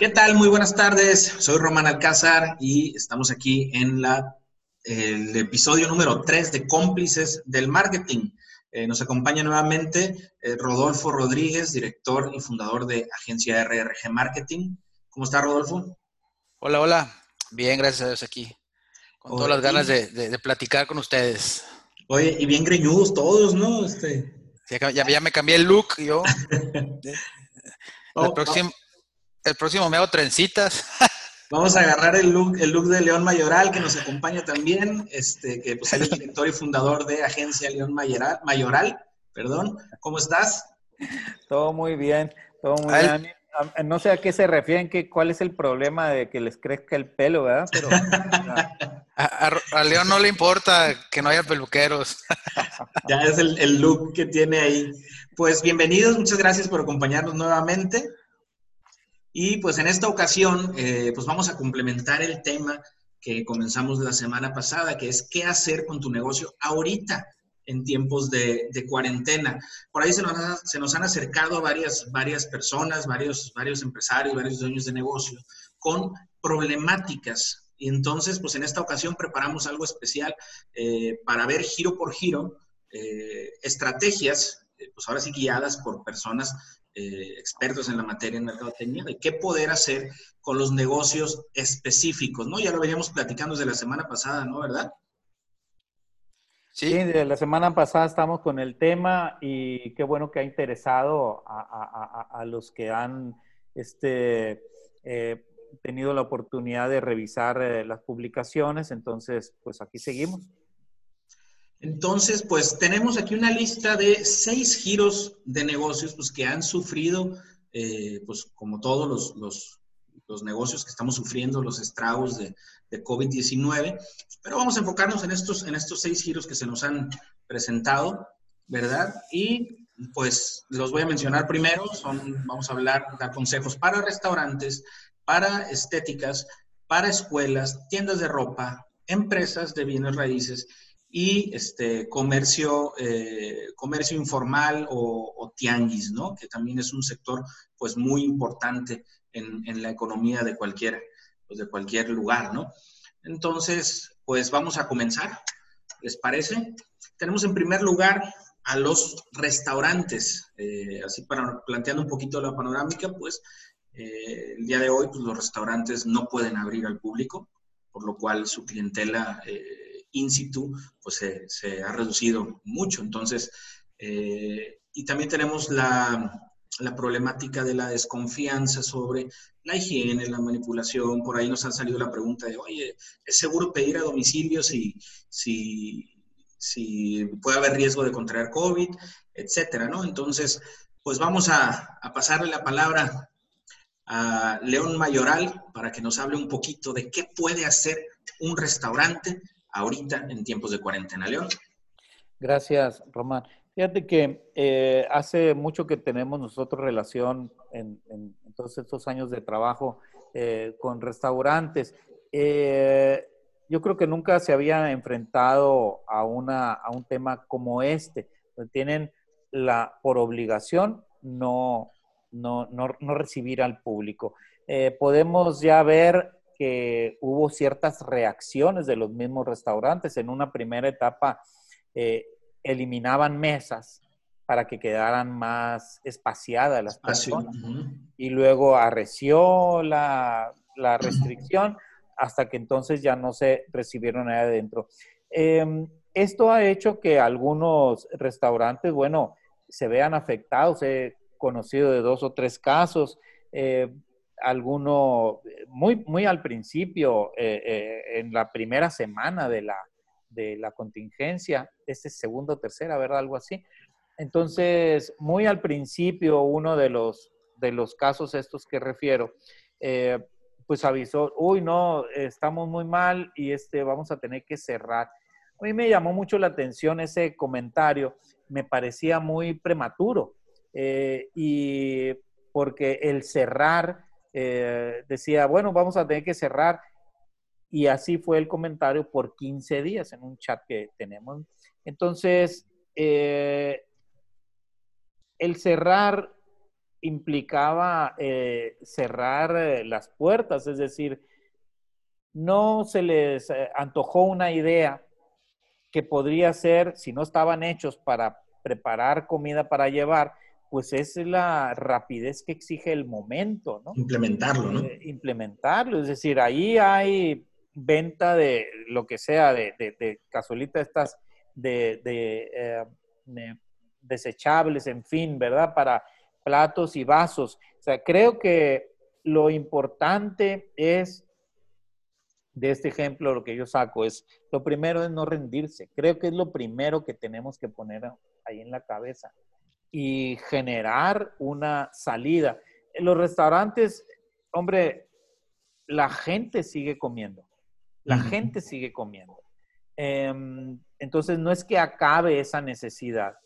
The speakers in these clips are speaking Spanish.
¿Qué tal? Muy buenas tardes. Soy Román Alcázar y estamos aquí en la, el episodio número 3 de Cómplices del Marketing. Eh, nos acompaña nuevamente eh, Rodolfo Rodríguez, director y fundador de Agencia RRG Marketing. ¿Cómo está, Rodolfo? Hola, hola. Bien, gracias a Dios aquí. Con todas las ganas de, platicar con ustedes. Oye, y bien greñudos todos, ¿no? Este... Ya, me cambié el look yo. el, próximo, el próximo me hago trencitas. Vamos a agarrar el look, el look de León Mayoral, que nos acompaña también, este, que pues, es director y fundador de Agencia León Mayoral, Mayoral. Perdón. ¿Cómo estás? Todo muy bien, todo muy bien. No sé a qué se refieren, que, cuál es el problema de que les crezca el pelo, ¿verdad? Pero, a, León no le importa que no haya peluqueros. ya es el, el look que tiene ahí. Pues bienvenidos, muchas gracias por acompañarnos nuevamente. Y pues en esta ocasión, eh, pues vamos a complementar el tema que comenzamos la semana pasada, que es qué hacer con tu negocio ahorita en tiempos de, cuarentena. Por ahí se nos, han acercado varias, varias personas, varios, varios empresarios, varios dueños de negocio con problemáticas. Y entonces, pues en esta ocasión preparamos algo especial eh, para ver giro por giro eh, estrategias, pues ahora sí guiadas por personas eh, expertos en la materia en mercadotecnia de qué poder hacer con los negocios específicos, ¿no? Ya lo veníamos platicando desde la semana pasada, ¿no? ¿Verdad? Sí, desde la semana pasada estamos con el tema y qué bueno que ha interesado a, los que han este, eh, tenido la oportunidad de revisar eh, las publicaciones. Entonces, pues aquí seguimos. Entonces, pues tenemos aquí una lista de seis giros de negocios pues, que han sufrido, eh, pues como todos los, los, negocios que estamos sufriendo, los estragos de, de COVID-19. Pero vamos a enfocarnos en estos, en estos seis giros que se nos han presentado, ¿verdad? Y pues los voy a mencionar primero. Son, vamos a hablar, dar consejos para restaurantes, para estéticas, para escuelas, tiendas de ropa, empresas de bienes raíces y este, comercio, eh, comercio informal o, tianguis, ¿no? Que también es un sector, pues, muy importante en, en, la economía de cualquier, pues, de cualquier lugar, ¿no? Entonces, pues, vamos a comenzar, ¿les parece? Tenemos en primer lugar a los restaurantes, eh, así para planteando un poquito la panorámica, pues, eh, el día de hoy, pues, los restaurantes no pueden abrir al público, por lo cual su clientela in situ, pues se, ha reducido mucho. Entonces, eh, y también tenemos la, problemática de la desconfianza sobre la higiene, la manipulación. Por ahí nos ha salido la pregunta de, oye, ¿es seguro pedir a domicilio si, si, si puede haber riesgo de contraer COVID, etcétera, ¿no? Entonces, pues vamos a, a pasarle la palabra a León Mayoral para que nos hable un poquito de qué puede hacer un restaurante ahorita en tiempos de cuarentena, León. Gracias, Román. Fíjate que eh, hace mucho que tenemos nosotros relación en, todos estos años de trabajo eh, con restaurantes. Eh, yo creo que nunca se había enfrentado a, una, a un tema como este. Tienen la, por obligación no, no, no, no recibir al público. podemos ya ver que hubo ciertas reacciones de los mismos restaurantes. En una primera etapa eh, eliminaban mesas para que quedaran más espaciadas las personas. Y luego arreció la, restricción hasta que entonces ya no se recibieron ahí adentro. Em, esto ha hecho que algunos restaurantes, bueno, se vean afectados. He conocido de dos o tres casos. Eh, alguno muy, muy al principio, eh, eh, en la primera semana de la, de la contingencia, este segundo, tercera, ¿verdad? Algo así. Entonces, muy al principio, uno de los, de los casos estos que refiero, eh, pues avisó, uy, no, estamos muy mal y este, vamos a tener que cerrar. A mí me llamó mucho la atención ese comentario, me parecía muy prematuro, y porque el cerrar eh, decía, bueno, vamos a tener que cerrar. Y así fue el comentario por 15 días en un chat que tenemos. Entonces, eh, el cerrar implicaba eh, cerrar las puertas, es decir, no se les antojó una idea que podría ser, si no estaban hechos para preparar comida para llevar, pues es la rapidez que exige el momento, ¿no? Implementarlo, ¿no? implementarlo, es decir, ahí hay venta de lo que sea, de, de, de estas de, de desechables, en fin, ¿verdad? Para platos y vasos. O sea, creo que lo importante es, de este ejemplo, lo que yo saco es, lo primero es no rendirse. Creo que es lo primero que tenemos que poner ahí en la cabeza y generar una salida. En los restaurantes, hombre, la gente sigue comiendo. La gente sigue comiendo. Em, entonces, no es que acabe esa necesidad,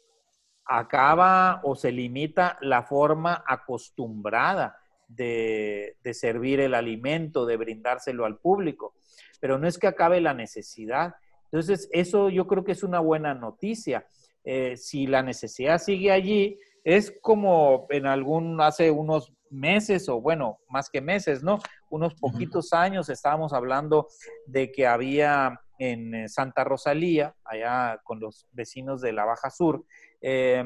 acaba o se limita la forma acostumbrada de, servir el alimento, de brindárselo al público, pero no es que acabe la necesidad. Entonces, eso yo creo que es una buena noticia. Eh, si la necesidad sigue allí, es como en algún, hace unos meses, o bueno, más que meses, ¿no? Unos poquitos años estábamos hablando de que había en eh, Santa Rosalía, allá con los vecinos de la Baja Sur, eh,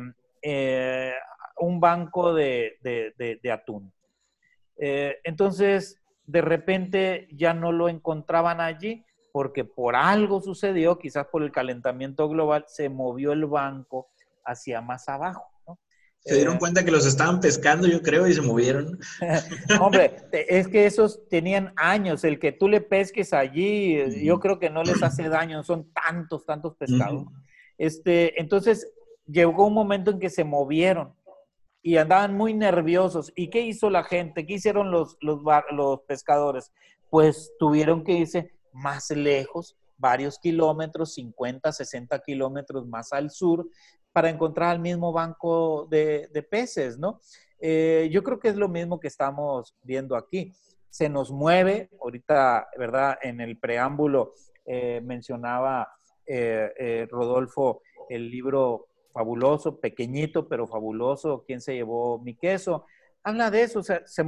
un banco de, atún. Eh, entonces, de repente ya no lo encontraban allí porque por algo sucedió, quizás por el calentamiento global, se movió el banco hacia más abajo. Se dieron eh, cuenta que los estaban pescando, yo creo, y se movieron. Hombre, es que esos tenían años. El que tú le pesques allí, yo creo que no les hace daño. Son tantos, tantos pescados. este, entonces, llegó un momento en que se movieron y andaban muy nerviosos. ¿Y qué hizo la gente? ¿Qué hicieron los, los, los pescadores? Pues tuvieron que irse más lejos, varios kilómetros, 50, 60 kilómetros más al sur, para encontrar el mismo banco de, peces, ¿no? Eh, yo creo que es lo mismo que estamos viendo aquí. Se nos mueve, ahorita, ¿verdad? En el preámbulo eh, mencionaba eh, Rodolfo el libro fabuloso, pequeñito, pero fabuloso, ¿quién se llevó mi queso? Habla de eso, o sea, se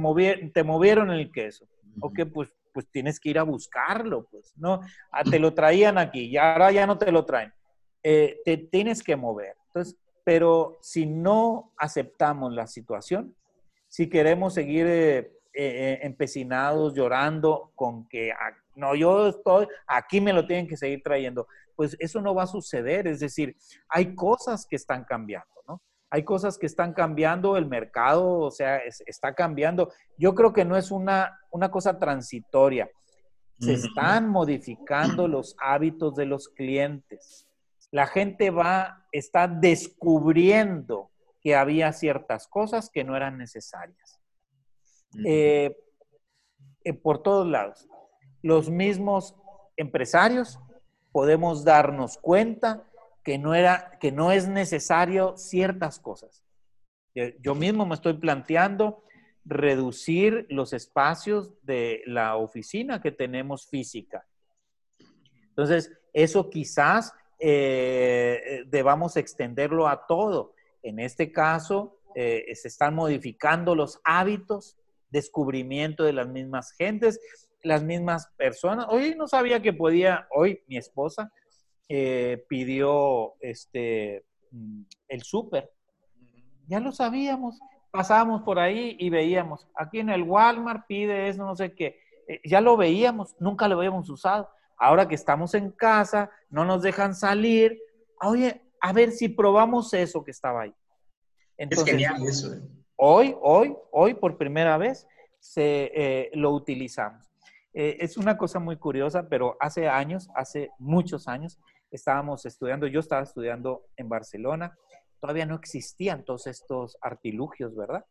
te movieron el queso. Ok, pues, pues tienes que ir a buscarlo, pues, ¿no? Ah, te lo traían aquí y ahora ya no te lo traen. Eh, te tienes que mover. Entonces, pero si no aceptamos la situación, si queremos seguir eh, eh, empecinados, llorando con que ah, no, yo estoy, aquí me lo tienen que seguir trayendo pues eso no va a suceder. Es decir, hay cosas que están cambiando, ¿no? Hay cosas que están cambiando, el mercado, o sea, está cambiando. Yo creo que no es una, una cosa transitoria. Se están modificando los hábitos de los clientes. La gente va, está descubriendo que había ciertas cosas que no eran necesarias. Eh, eh, por todos lados. Los mismos empresarios podemos darnos cuenta que no, era, que no es necesario ciertas cosas. Yo mismo me estoy planteando reducir los espacios de la oficina que tenemos física. Entonces, eso quizás eh, debamos extenderlo a todo. En este caso, eh, se están modificando los hábitos, descubrimiento de las mismas gentes las mismas personas. Hoy no sabía que podía, hoy mi esposa eh, pidió este, mm, el súper. Ya lo sabíamos. Pasábamos por ahí y veíamos, aquí en el Walmart pide eso, no sé qué. Eh, ya lo veíamos, nunca lo habíamos usado. Ahora que estamos en casa, no nos dejan salir. Oye, a ver si probamos eso que estaba ahí. es genial eso. ¿eh? Hoy, hoy, hoy por primera vez se, lo utilizamos. Eh, es una cosa muy curiosa, pero hace años, hace muchos años, estábamos estudiando, yo estaba estudiando en Barcelona, todavía no existían todos estos artilugios, ¿verdad?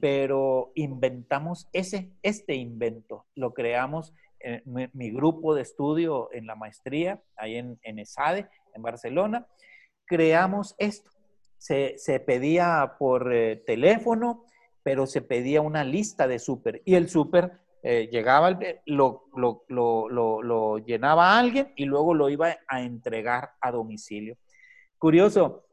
Pero inventamos ese, este invento, lo creamos en mi, grupo de estudio en la maestría, ahí en, en ESADE, en Barcelona, creamos esto. Se, pedía por eh, teléfono, pero se pedía una lista de súper y el súper eh, llegaba, lo, lo, lo, lo, llenaba a alguien y luego lo iba a entregar a domicilio. Curioso,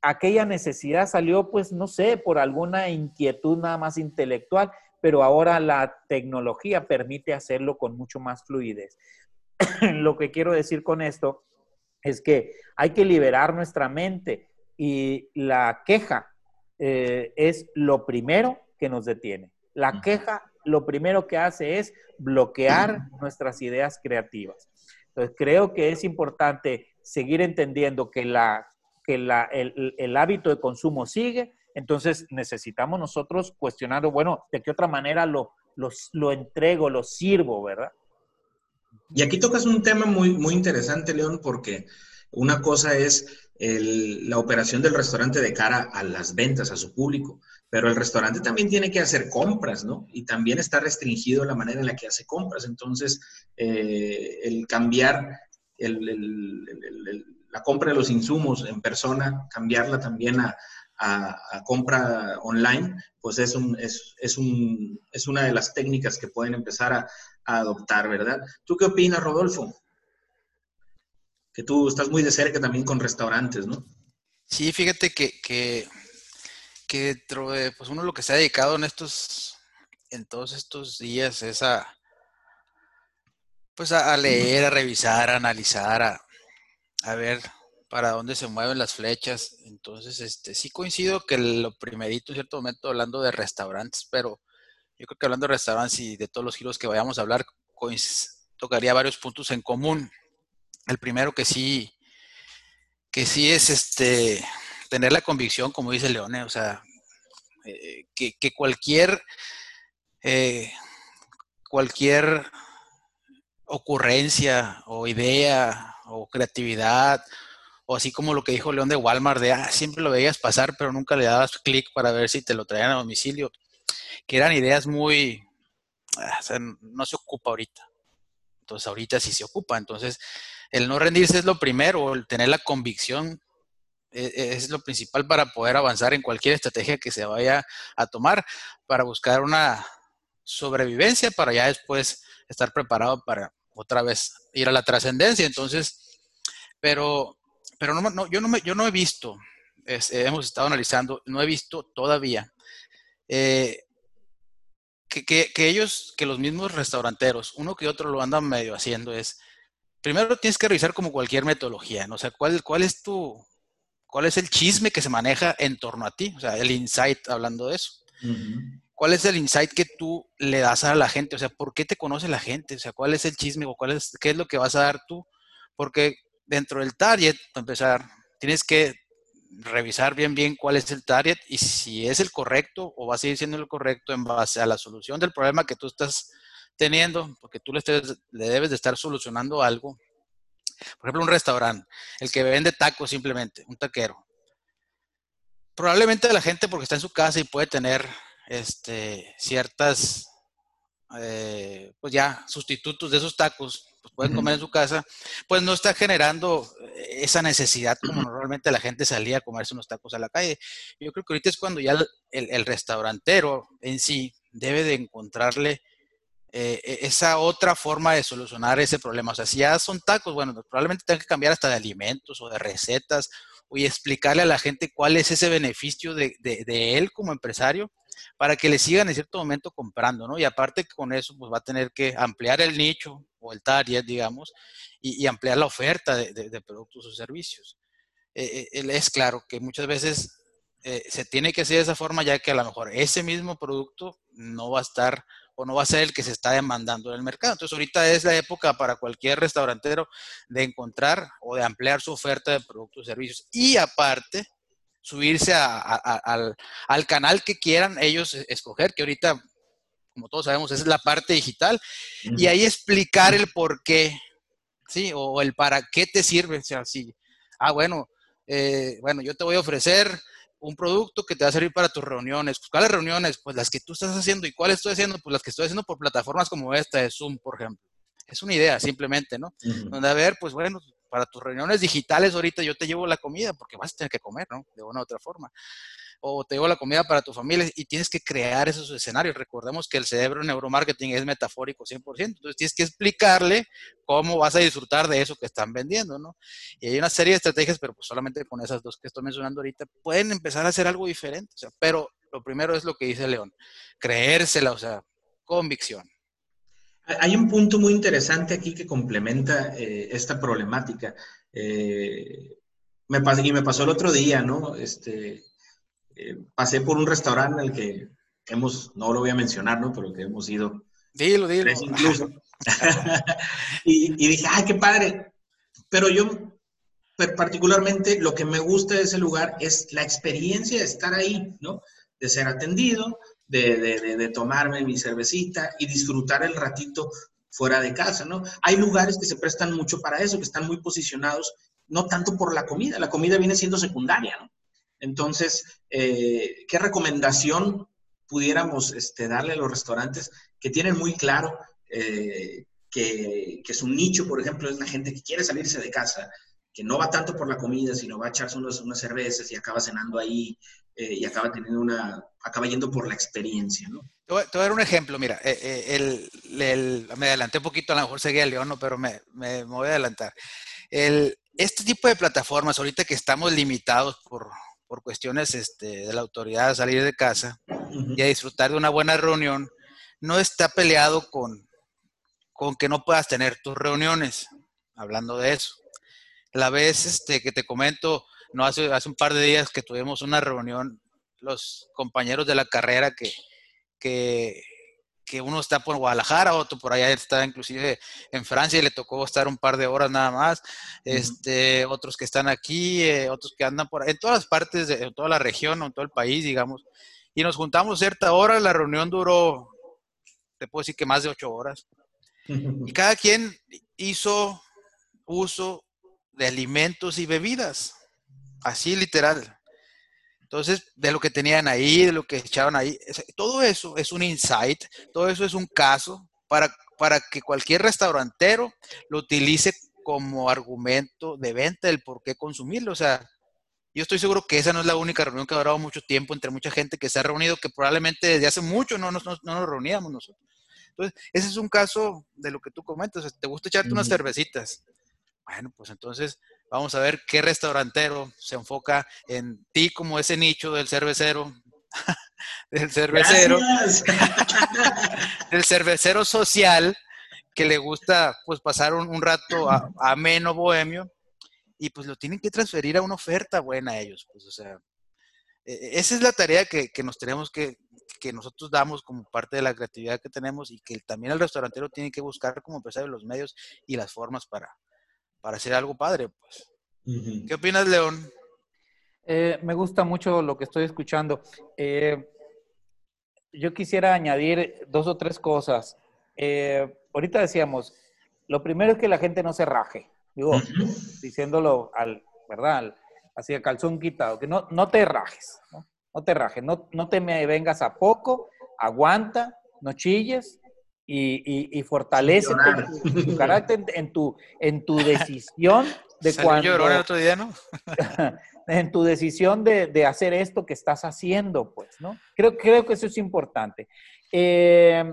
aquella necesidad salió, pues, no sé, por alguna inquietud nada más intelectual, pero ahora la tecnología permite hacerlo con mucho más fluidez. Lo que quiero decir con esto es que hay que liberar nuestra mente y la queja eh, es lo primero que nos detiene. La queja lo primero que hace es bloquear nuestras ideas creativas. Entonces, creo que es importante seguir entendiendo que, la, que la, el, hábito de consumo sigue, entonces necesitamos nosotros cuestionar, bueno, ¿de qué otra manera lo, lo entrego, lo sirvo, verdad? Y aquí tocas un tema muy, muy interesante, León, porque una cosa es la operación del restaurante de cara a las ventas, a su público, pero el restaurante también tiene que hacer compras, ¿no? Y también está restringido la manera en la que hace compras. Entonces, eh, el cambiar la compra de los insumos en persona, cambiarla también a, compra online, pues es, un, es, un, es, una de las técnicas que pueden empezar a, a adoptar, ¿verdad? ¿Tú qué opinas, Rodolfo? Que tú estás muy de cerca también con restaurantes, ¿no? Sí, fíjate que, que, pues uno lo que se ha dedicado en estos, en todos estos días es a, pues a, leer, a revisar, a analizar, a, a, ver para dónde se mueven las flechas. Entonces, este, sí coincido que lo primerito en cierto momento hablando de restaurantes, pero yo creo que hablando de restaurantes y de todos los giros que vayamos a hablar, tocaría varios puntos en común. El primero que sí, que sí es este tener la convicción, como dice Leone, o sea, eh, que, cualquier eh, cualquier ocurrencia o idea o creatividad, o así como lo que dijo León de Walmart, de ah, siempre lo veías pasar, pero nunca le dabas clic para ver si te lo traían a domicilio, que eran ideas muy, ah, no se ocupa ahorita. Entonces ahorita sí se ocupa. Entonces, el no rendirse es lo primero, el tener la convicción e, e, es, lo principal para poder avanzar en cualquier estrategia que se vaya a tomar, para buscar una sobrevivencia, para ya después estar preparado para otra vez ir a la trascendencia. Entonces, pero, pero no, yo, no me, yo no he visto, hemos estado analizando, no he visto todavía eh, que, que, ellos, que los mismos restauranteros, uno que otro lo andan medio haciendo, es primero tienes que revisar como cualquier metodología, ¿no? O sea, ¿cuál, cuál es tu, cuál es el chisme que se maneja en torno a ti? O sea, el insight, hablando de eso. ¿Cuál es el insight que tú le das a la gente? O sea, ¿por qué te conoce la gente? O sea, ¿cuál es el chisme o cuál es, qué es lo que vas a dar tú? Porque dentro del target, para empezar, tienes que revisar bien bien cuál es el target y si es el correcto o va a seguir siendo el correcto en base a la solución del problema que tú estás teniendo, porque tú le, debes de estar solucionando algo. Por ejemplo, un restaurante, el que vende tacos simplemente, un taquero. Probablemente la gente, porque está en su casa y puede tener este, ciertas, eh, pues ya, sustitutos de esos tacos, pues pueden comer en su casa, pues no está generando esa necesidad como normalmente la gente salía a comerse unos tacos a la calle. Yo creo que ahorita es cuando ya el, el restaurantero en sí debe de encontrarle eh, e, esa otra forma de solucionar ese problema. O sea, si ya son tacos, bueno, probablemente tenga que cambiar hasta de alimentos o de recetas y explicarle a la gente cuál es ese beneficio de, él como empresario para que le sigan en cierto momento comprando, ¿no? Y aparte con eso, pues va a tener que ampliar el nicho o el target, digamos, y, ampliar la oferta de, productos o servicios. Eh, eh, es claro que muchas veces se tiene que hacer de esa forma, ya que a lo mejor ese mismo producto no va a estar o no va a ser el que se está demandando en el mercado. Entonces ahorita es la época para cualquier restaurantero de encontrar o de ampliar su oferta de productos y servicios. Y aparte, subirse al, canal que quieran ellos escoger, que ahorita, como todos sabemos, es la parte digital, y ahí explicar el por qué, ¿sí? O el para qué te sirve. O sea, sí, ah, bueno, eh, bueno, yo te voy a ofrecer un producto que te va a servir para tus reuniones. ¿Cuáles reuniones? Pues las que tú estás haciendo. ¿Y cuáles estoy haciendo? Pues las que estoy haciendo por plataformas como esta de Zoom, por ejemplo. Es una idea, simplemente, ¿no? Donde, a ver, pues bueno, para tus reuniones digitales ahorita yo te llevo la comida porque vas a tener que comer, ¿no? De una u otra forma. o te llevo la comida para tu familia y tienes que crear esos escenarios. Recordemos que el cerebro neuromarketing es metafórico 100%, entonces tienes que explicarle cómo vas a disfrutar de eso que están vendiendo, ¿no? Y hay una serie de estrategias, pero pues solamente con esas dos que estoy mencionando ahorita pueden empezar a hacer algo diferente, o sea, pero lo primero es lo que dice León, creérsela, o sea, convicción. Hay un punto muy interesante aquí que complementa eh, esta problemática. Eh, me pasó, y me pasó el otro día, ¿no? Este, eh, pasé por un restaurante en el que hemos, no lo voy a mencionar, ¿no? Pero que hemos ido. Dilo, dilo. incluso. y, y, dije, ¡ay, qué padre! Pero yo, particularmente, lo que me gusta de ese lugar es la experiencia de estar ahí, ¿no? De ser atendido, de, de, de, tomarme mi cervecita y disfrutar el ratito fuera de casa, ¿no? Hay lugares que se prestan mucho para eso, que están muy posicionados, no tanto por la comida, la comida viene siendo secundaria, ¿no? Entonces, eh, ¿qué recomendación pudiéramos este, darle a los restaurantes que tienen muy claro eh, que, que, su nicho, por ejemplo, es la gente que quiere salirse de casa, que no va tanto por la comida, sino va a echarse unas, unas cervezas y acaba cenando ahí eh, y acaba teniendo una, acaba yendo por la experiencia, ¿no? Te voy, a dar un ejemplo, mira, el, el, me adelanté un poquito, a lo mejor seguía León, ¿no? pero me, me, me voy a adelantar. El, este tipo de plataformas, ahorita que estamos limitados por, por cuestiones este, de la autoridad a salir de casa y a disfrutar de una buena reunión, no está peleado con, con que no puedas tener tus reuniones, hablando de eso. La vez este, que te comento, no hace, hace un par de días que tuvimos una reunión, los compañeros de la carrera que, que, que uno está por Guadalajara, otro por allá está inclusive en Francia y le tocó estar un par de horas nada más, este, otros que están aquí, eh, otros que andan por en todas partes de toda la región o en todo el país, digamos, y nos juntamos cierta hora, la reunión duró, te puedo decir que más de ocho horas, y cada quien hizo uso de alimentos y bebidas, así literal. Entonces, de lo que tenían ahí, de lo que echaban ahí, todo eso es un insight, todo eso es un caso para, para que cualquier restaurantero lo utilice como argumento de venta del por qué consumirlo. O sea, yo estoy seguro que esa no es la única reunión que ha durado mucho tiempo entre mucha gente que se ha reunido, que probablemente desde hace mucho no no, nos reuníamos nosotros. Entonces, ese es un caso de lo que tú comentas. te gusta echarte unas cervecitas. Bueno, pues entonces Vamos a ver qué restaurantero se enfoca en ti como ese nicho del cervecero, del cervecero, del cervecero social que le gusta pues pasar un, rato ameno, bohemio, y pues lo tienen que transferir a una oferta buena a ellos. Pues, o sea, e, e, esa es la tarea que, nos tenemos que, que nosotros damos como parte de la creatividad que tenemos y que también el restaurantero tiene que buscar como empresario los medios y las formas para, para hacer algo padre, pues. ¿Qué opinas, León? Eh, me gusta mucho lo que estoy escuchando. Eh, yo quisiera añadir dos o tres cosas. Eh, ahorita decíamos, lo primero es que la gente no se raje. Digo, diciéndolo al, ¿verdad? así a calzón quitado, que no, no te rajes, ¿no? No te rajes, no, no te me vengas a poco, aguanta, no chilles, y, fortalece tu, carácter en tu, en tu decisión de cuando... el otro día, ¿no? en tu decisión de, hacer esto que estás haciendo, pues, ¿no? Creo, creo que eso es importante. Eh,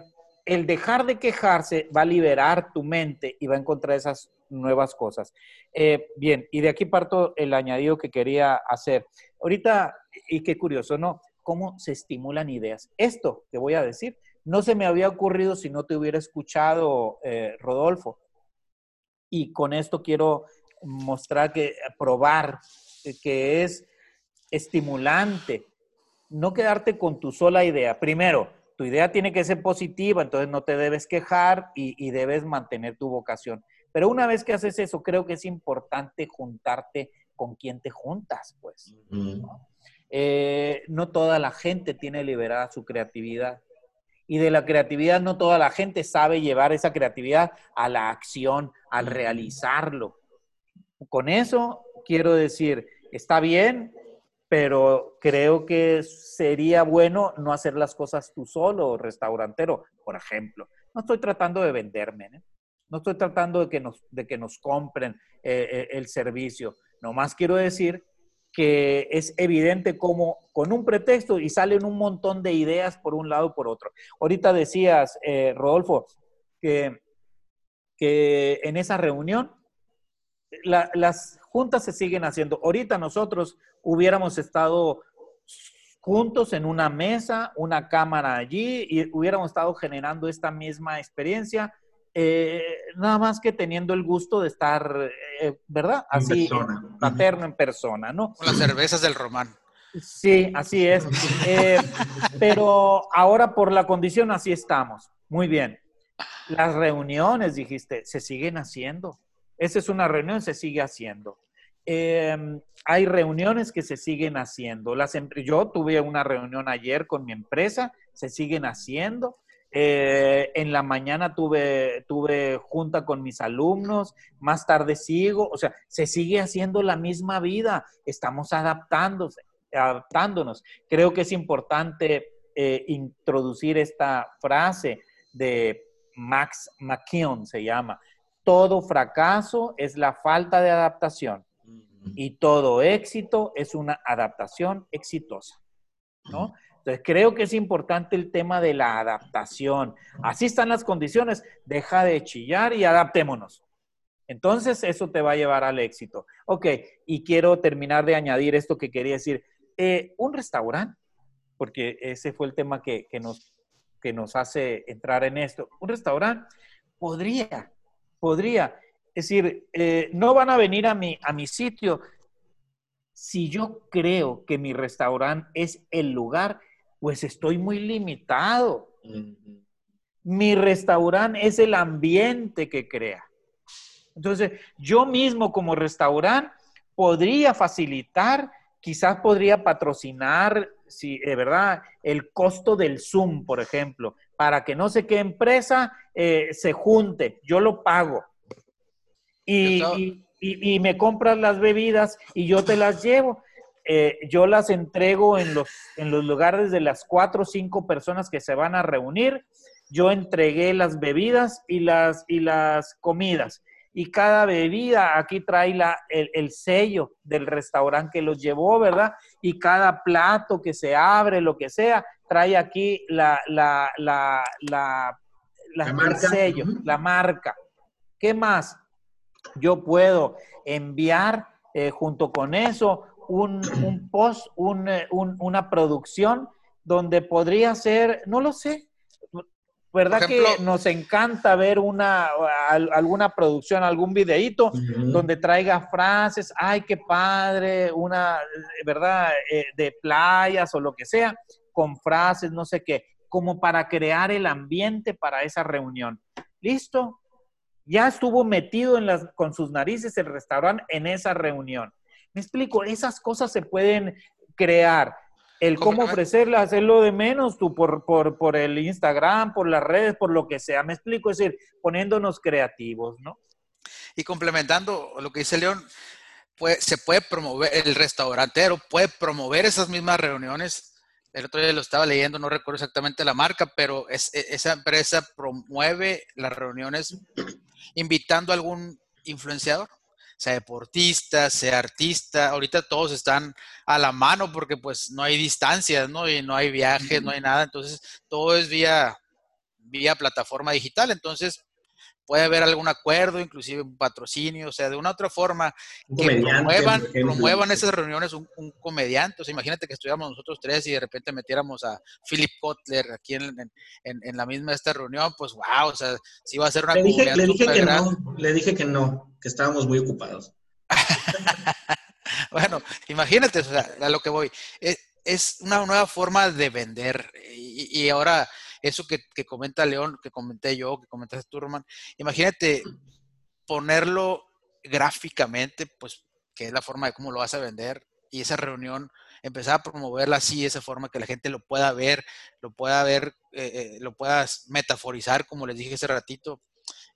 el dejar de quejarse va a liberar tu mente y va a encontrar esas nuevas cosas. Eh, bien, y de aquí parto el añadido que quería hacer. Ahorita, y qué curioso, ¿no? ¿Cómo se estimulan ideas? Esto que voy a decir no se me había ocurrido si no te hubiera escuchado, eh, Rodolfo. Y con esto quiero mostrar que, probar que es estimulante. No quedarte con tu sola idea. Primero, tu idea tiene que ser positiva, entonces no te debes quejar y, debes mantener tu vocación. Pero una vez que haces eso, creo que es importante juntarte con quien te juntas, pues. Eh, no toda la gente tiene liberada su creatividad y de la creatividad no toda la gente sabe llevar esa creatividad a la acción, al realizarlo. Con eso quiero decir, está bien, pero creo que sería bueno no hacer las cosas tú solo, restaurantero, por ejemplo. No estoy tratando de venderme, ¿eh? no estoy tratando de que nos, de que nos compren eh, el servicio. Nomás quiero decir que es evidente como con un pretexto y salen un montón de ideas por un lado por otro. Ahorita decías, eh, Rodolfo, que, que en esa reunión las juntas se siguen haciendo. Ahorita nosotros hubiéramos estado juntos en una mesa, una cámara allí y hubiéramos estado generando esta misma experiencia, eh, nada más que teniendo el gusto de estar, eh, ¿verdad? Así, en paterno en persona, ¿no? Con las cervezas del Román. Sí, así es. Eh, pero ahora por la condición así estamos. Muy bien. Las reuniones, dijiste, se siguen haciendo. Esa es una reunión, se sigue haciendo. Em, hay reuniones que se siguen haciendo. Las, yo tuve una reunión ayer con mi empresa, se siguen haciendo. Eh, en la mañana tuve, tuve junta con mis alumnos, más tarde sigo, o sea, se sigue haciendo la misma vida, estamos adaptándose, adaptándonos. Creo que es importante eh, introducir esta frase de Max McKeown, se llama, todo fracaso es la falta de adaptación y todo éxito es una adaptación exitosa, ¿no? Creo que es importante el tema de la adaptación. Así están las condiciones, deja de chillar y adaptémonos. Entonces, eso te va a llevar al éxito. Ok, y quiero terminar de añadir esto que quería decir. Eh, un restaurante, porque ese fue el tema que, nos, que nos hace entrar en esto. Un restaurante podría, podría es decir, eh, no van a venir a mi, a mi sitio. Si yo creo que mi restaurante es el lugar, pues estoy muy limitado. Mi restaurante es el ambiente que crea. Entonces, yo mismo como restaurante podría facilitar, quizás podría patrocinar, si de verdad, el costo del Zoom, por ejemplo, para que no sé qué empresa eh, se junte. Yo lo pago y, me compras las bebidas y yo te las llevo. Eh, yo las entrego en los, en los lugares de las cuatro o cinco personas que se van a reunir. Yo entregué las bebidas y las, y las comidas. Y cada bebida aquí trae la, el, sello del restaurante que los llevó, ¿verdad? Y cada plato que se abre, lo que sea, trae aquí la, la, la, la, el sello, la marca. ¿Qué más? yo puedo enviar eh, junto con eso un, post, eh, una producción donde podría ser, no lo sé, ¿verdad que nos encanta ver una, alguna producción, algún videíto donde traiga frases, ay, qué padre, una, ¿verdad? Eh, de playas o lo que sea, con frases, no sé qué, como para crear el ambiente para esa reunión. ¿Listo? ya estuvo metido en las, con sus narices el restaurante en esa reunión. Explico, esas cosas se pueden crear. El cómo ofrecerlas, hacerlo de menos tú por, por, el Instagram, por las redes, por lo que sea. Me explico, es decir, poniéndonos creativos, ¿no? Y complementando lo que dice León, pues, se puede promover, el restaurantero puede promover esas mismas reuniones el otro día lo estaba leyendo, no recuerdo exactamente la marca, pero es, e, esa empresa promueve las reuniones invitando a algún influenciador, sea deportista, sea artista. Ahorita todos están a la mano porque pues no hay distancias, ¿no? Y no hay viajes, no hay nada. Entonces, todo es vía, vía plataforma digital. Entonces, puede haber algún acuerdo, inclusive un patrocinio, o sea, de una otra forma que promuevan, promuevan esas reuniones un, comediante. O sea, imagínate que estuviéramos nosotros tres y de repente metiéramos a Philip Kotler aquí en, en, la misma esta reunión, pues wow, o sea, sí va a ser una le dije, le dije que no, le dije que no, que estábamos muy ocupados. bueno, imagínate, o sea, a lo que voy. Es, es una nueva forma de vender y, y ahora eso que, comenta León, que comenté yo, que comentaste tú, Román, imagínate ponerlo gráficamente, pues, que es la forma de cómo lo vas a vender, y esa reunión, empezar a promoverla así, esa forma que la gente lo pueda ver, lo pueda ver, eh, eh, lo puedas metaforizar, como les dije hace ratito.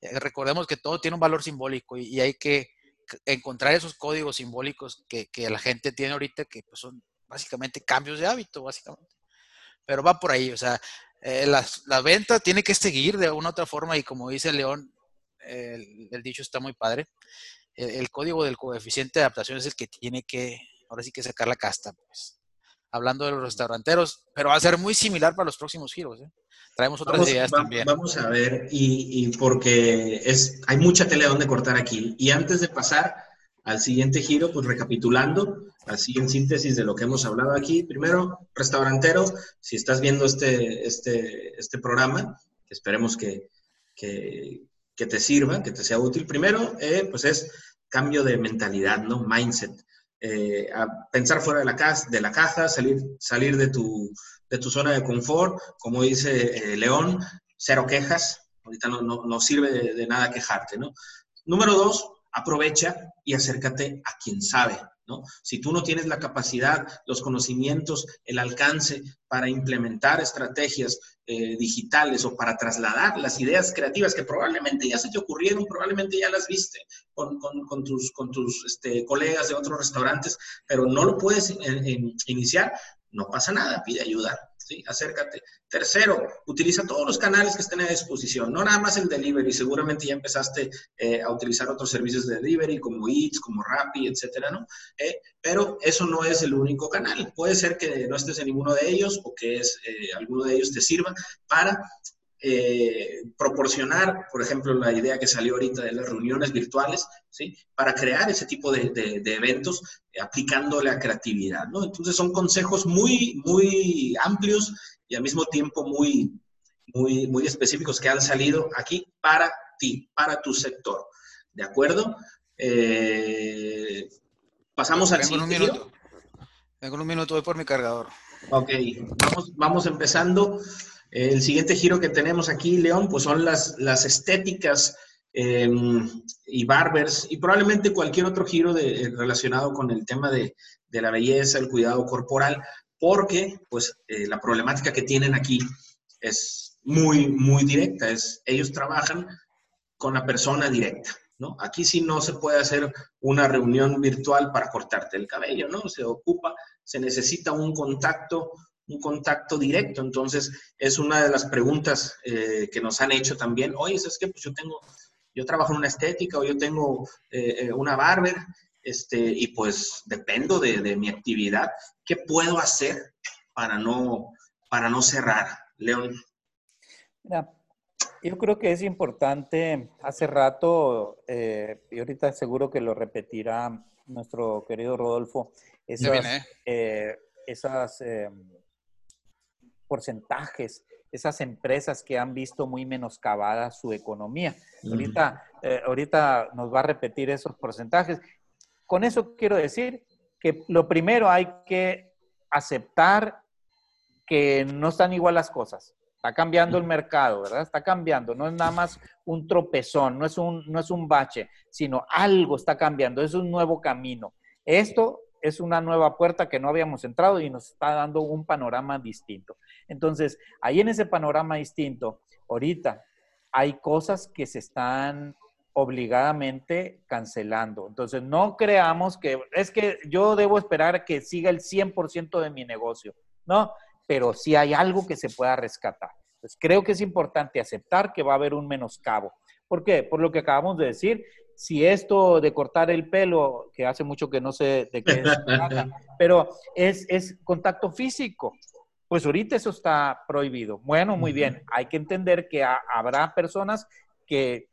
Eh, recordemos que todo tiene un valor simbólico y, hay que encontrar esos códigos simbólicos que, la gente tiene ahorita, que pues, son básicamente cambios de hábito, básicamente. Pero va por ahí, o sea, eh, la, venta tiene que seguir de una u otra forma y como dice León, el, dicho está muy padre. El, código del coeficiente de adaptación es el que tiene que, ahora sí que sacar la casta, pues. Hablando de los restauranteros, pero va a ser muy similar para los próximos giros. ¿eh? Traemos otras ideas también. Vamos a ver, y, y, porque es, hay mucha tele donde cortar aquí. Y antes de pasar al siguiente giro, pues recapitulando, así en síntesis de lo que hemos hablado aquí. Primero, restaurantero, si estás viendo este, este, este programa, esperemos que, que, te sirva, que te sea útil. Primero, eh, pues es cambio de mentalidad, ¿no? Mindset. Eh, pensar fuera de la, casa, de la caja, salir, salir de, tu, de tu zona de confort, como dice eh, León, cero quejas, ahorita no, no, no sirve de, de, nada quejarte, ¿no? Número dos, aprovecha y acércate a quien sabe, ¿no? Si tú no tienes la capacidad, los conocimientos, el alcance para implementar estrategias eh, digitales o para trasladar las ideas creativas que probablemente ya se te ocurrieron, probablemente ya las viste con, tus, este, colegas de otros restaurantes, pero no lo puedes en, iniciar, no pasa nada, pide ayuda, ¿sí? Acércate. Tercero, utiliza todos los canales que estén a disposición, no nada más el delivery, seguramente ya empezaste eh, a utilizar otros servicios de delivery como Eats, como Rappi, etcétera, ¿no? Eh, pero eso no es el único canal. Puede ser que no estés en ninguno de ellos o que es, eh, alguno de ellos te sirva para eh, proporcionar, por ejemplo, la idea que salió ahorita de las reuniones virtuales, ¿sí? Para crear ese tipo de, de, de eventos eh, aplicando la creatividad, ¿no? Entonces son consejos muy, muy amplios y al mismo tiempo muy, muy, muy específicos que han salido aquí para ti, para tu sector. ¿De acuerdo? Eh, pasamos al Tengo siguiente. un minuto. Tengo un minuto, voy por mi cargador. Ok, vamos, vamos empezando. El siguiente giro que tenemos aquí, León, pues son las, las estéticas eh, y barbers y probablemente cualquier otro giro de, relacionado con el tema de, de, la belleza, el cuidado corporal, porque pues eh, la problemática que tienen aquí es muy, muy directa. Es, ellos trabajan con la persona directa. ¿No? Aquí sí no se puede hacer una reunión virtual para cortarte el cabello, ¿no? Se ocupa, se necesita un contacto un contacto directo. Entonces, es una de las preguntas eh, que nos han hecho también. Oye, ¿sabes qué? Pues yo tengo, yo trabajo en una estética o yo tengo eh, una barber, este, y pues dependo de, de, mi actividad. ¿Qué puedo hacer para no, para no cerrar? León. Mira, yo creo que es importante, hace rato, eh, y ahorita seguro que lo repetirá nuestro querido Rodolfo, esas, viene, eh, esas eh, porcentajes, esas empresas que han visto muy menoscabada su economía. Uh -huh. ahorita, eh, ahorita nos va a repetir esos porcentajes. Con eso quiero decir que lo primero hay que aceptar que no están igual las cosas. Está cambiando el mercado, ¿verdad? Está cambiando. No es nada más un tropezón, no es un, no es un bache, sino algo está cambiando. Es un nuevo camino. Esto es una nueva puerta que no habíamos entrado y nos está dando un panorama distinto. Entonces, ahí en ese panorama distinto, ahorita hay cosas que se están obligadamente cancelando. Entonces, no creamos que es que yo debo esperar que siga el 100% de mi negocio, ¿no? Pero sí hay algo que se pueda rescatar. Entonces, creo que es importante aceptar que va a haber un menoscabo. ¿Por qué? Por lo que acabamos de decir, si esto de cortar el pelo, que hace mucho que no sé de qué es, pero es, es contacto físico, pues ahorita eso está prohibido. Bueno, muy bien, hay que entender que ha, habrá personas que,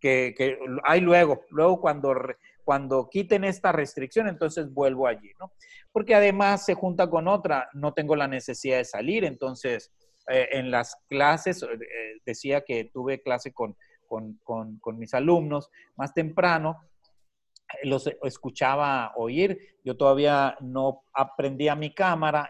que, que, hay luego, luego cuando, cuando quiten esta restricción, entonces vuelvo allí, ¿no? Porque además se junta con otra, no tengo la necesidad de salir, entonces eh, en las clases, eh, decía que tuve clase con con, con, con, mis alumnos más temprano, los escuchaba oír, yo todavía no aprendía mi cámara,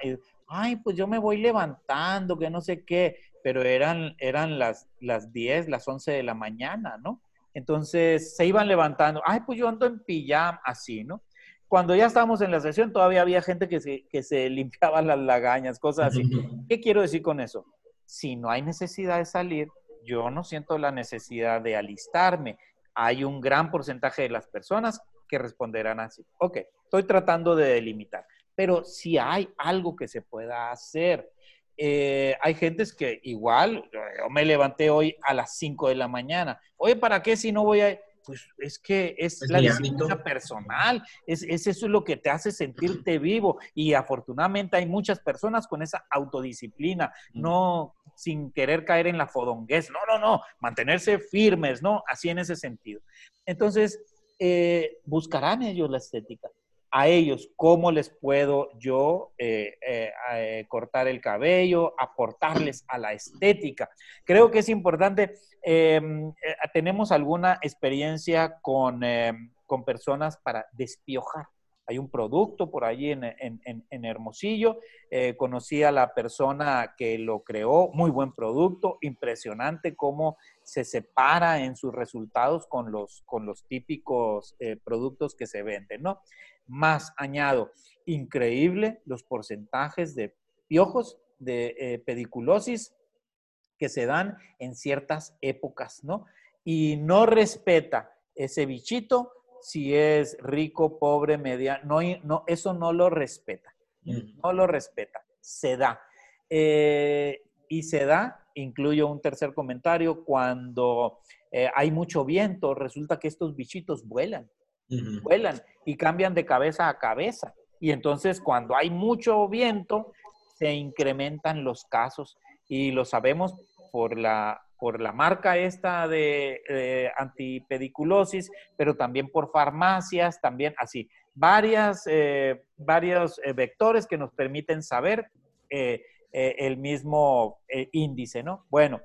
ay, pues yo me voy levantando, que no sé qué, pero eran, eran las, las 10, las 11 de la mañana, ¿no? Entonces se iban levantando, ay, pues yo ando en pijama, así, ¿no? Cuando ya estábamos en la sesión, todavía había gente que se, que se limpiaba las lagañas, cosas así. ¿Qué quiero decir con eso? Si no hay necesidad de salir, yo no siento la necesidad de alistarme. Hay un gran porcentaje de las personas que responderán así. Ok, estoy tratando de delimitar, pero si hay algo que se pueda hacer. Eh, hay gentes que igual, yo me levanté hoy a las 5 de la mañana. Oye, ¿para qué si no voy a...? pues es que es, la disciplina personal, es, es, eso lo que te hace sentirte vivo y afortunadamente hay muchas personas con esa autodisciplina, no sin querer caer en la fodonguez, no, no, no, mantenerse firmes, ¿no? Así en ese sentido. Entonces, eh, buscarán ellos la estética. A ellos, ¿cómo les puedo yo eh, eh, cortar el cabello, aportarles a la estética? Creo que es importante. Em, tenemos alguna experiencia con, em, con personas para despiojar hay un producto por allí en, en, Hermosillo. Eh, conocí a la persona que lo creó, muy buen producto, impresionante cómo se separa en sus resultados con los, con los típicos eh, productos que se venden, ¿no? Más añado, increíble los porcentajes de piojos, de eh, pediculosis que se dan en ciertas épocas, ¿no? Y no respeta ese bichito si es rico, pobre, media, no, no, eso no lo respeta, no lo respeta, se da. Eh, y se da, incluyo un tercer comentario, cuando eh, hay mucho viento, resulta que estos bichitos vuelan, vuelan y cambian de cabeza a cabeza. Y entonces cuando hay mucho viento, se incrementan los casos y lo sabemos por la por la marca esta de antipediculosis, pero también por farmacias, también así. Varias, eh, varios eh, vectores que nos permiten saber eh, el mismo índice, ¿no? Bueno,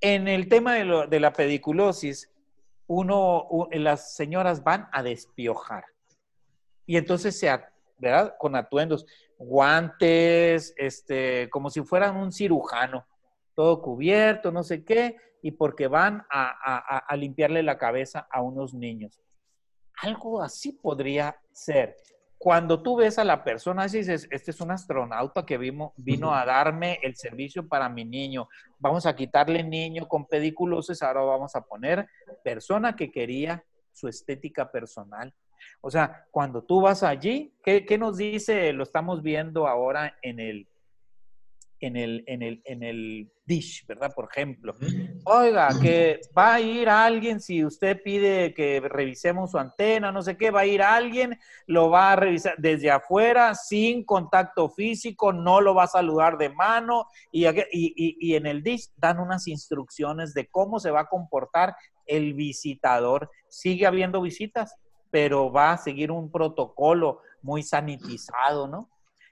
en el tema de, la pediculosis, uno, las señoras van a despiojar. Y entonces se, ¿verdad? Con atuendos, guantes, este, como si fueran un cirujano todo cubierto, no sé qué, y porque van a, limpiarle la cabeza a unos niños. Algo así podría ser. Cuando tú ves a la persona, dices, este es un astronauta que vino, vino a darme el servicio para mi niño. Vamos a quitarle niño con pediculosis, ahora vamos a poner persona que quería su estética personal. O sea, cuando tú vas allí, ¿qué, ¿qué, nos dice? Lo estamos viendo ahora en el, en el, en el, en el dish, ¿verdad? Por ejemplo. Oiga, que va a ir alguien, si usted pide que revisemos su antena, no sé qué, va a ir alguien, lo va a revisar desde afuera, sin contacto físico, no lo va a saludar de mano, y, y, y en el dish dan unas instrucciones de cómo se va a comportar el visitador. Sigue habiendo visitas, pero va a seguir un protocolo muy sanitizado, ¿no?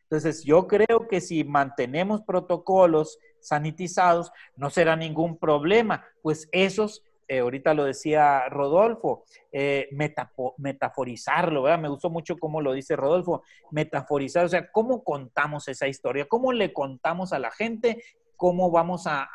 Entonces, yo creo que si mantenemos protocolos sanitizados, no será ningún problema, pues esos, eh, ahorita lo decía Rodolfo, eh, metaforizarlo, ¿verdad? Me gustó mucho cómo lo dice Rodolfo, metaforizar, o sea, ¿cómo contamos esa historia? ¿Cómo le contamos a la gente? ¿Cómo vamos a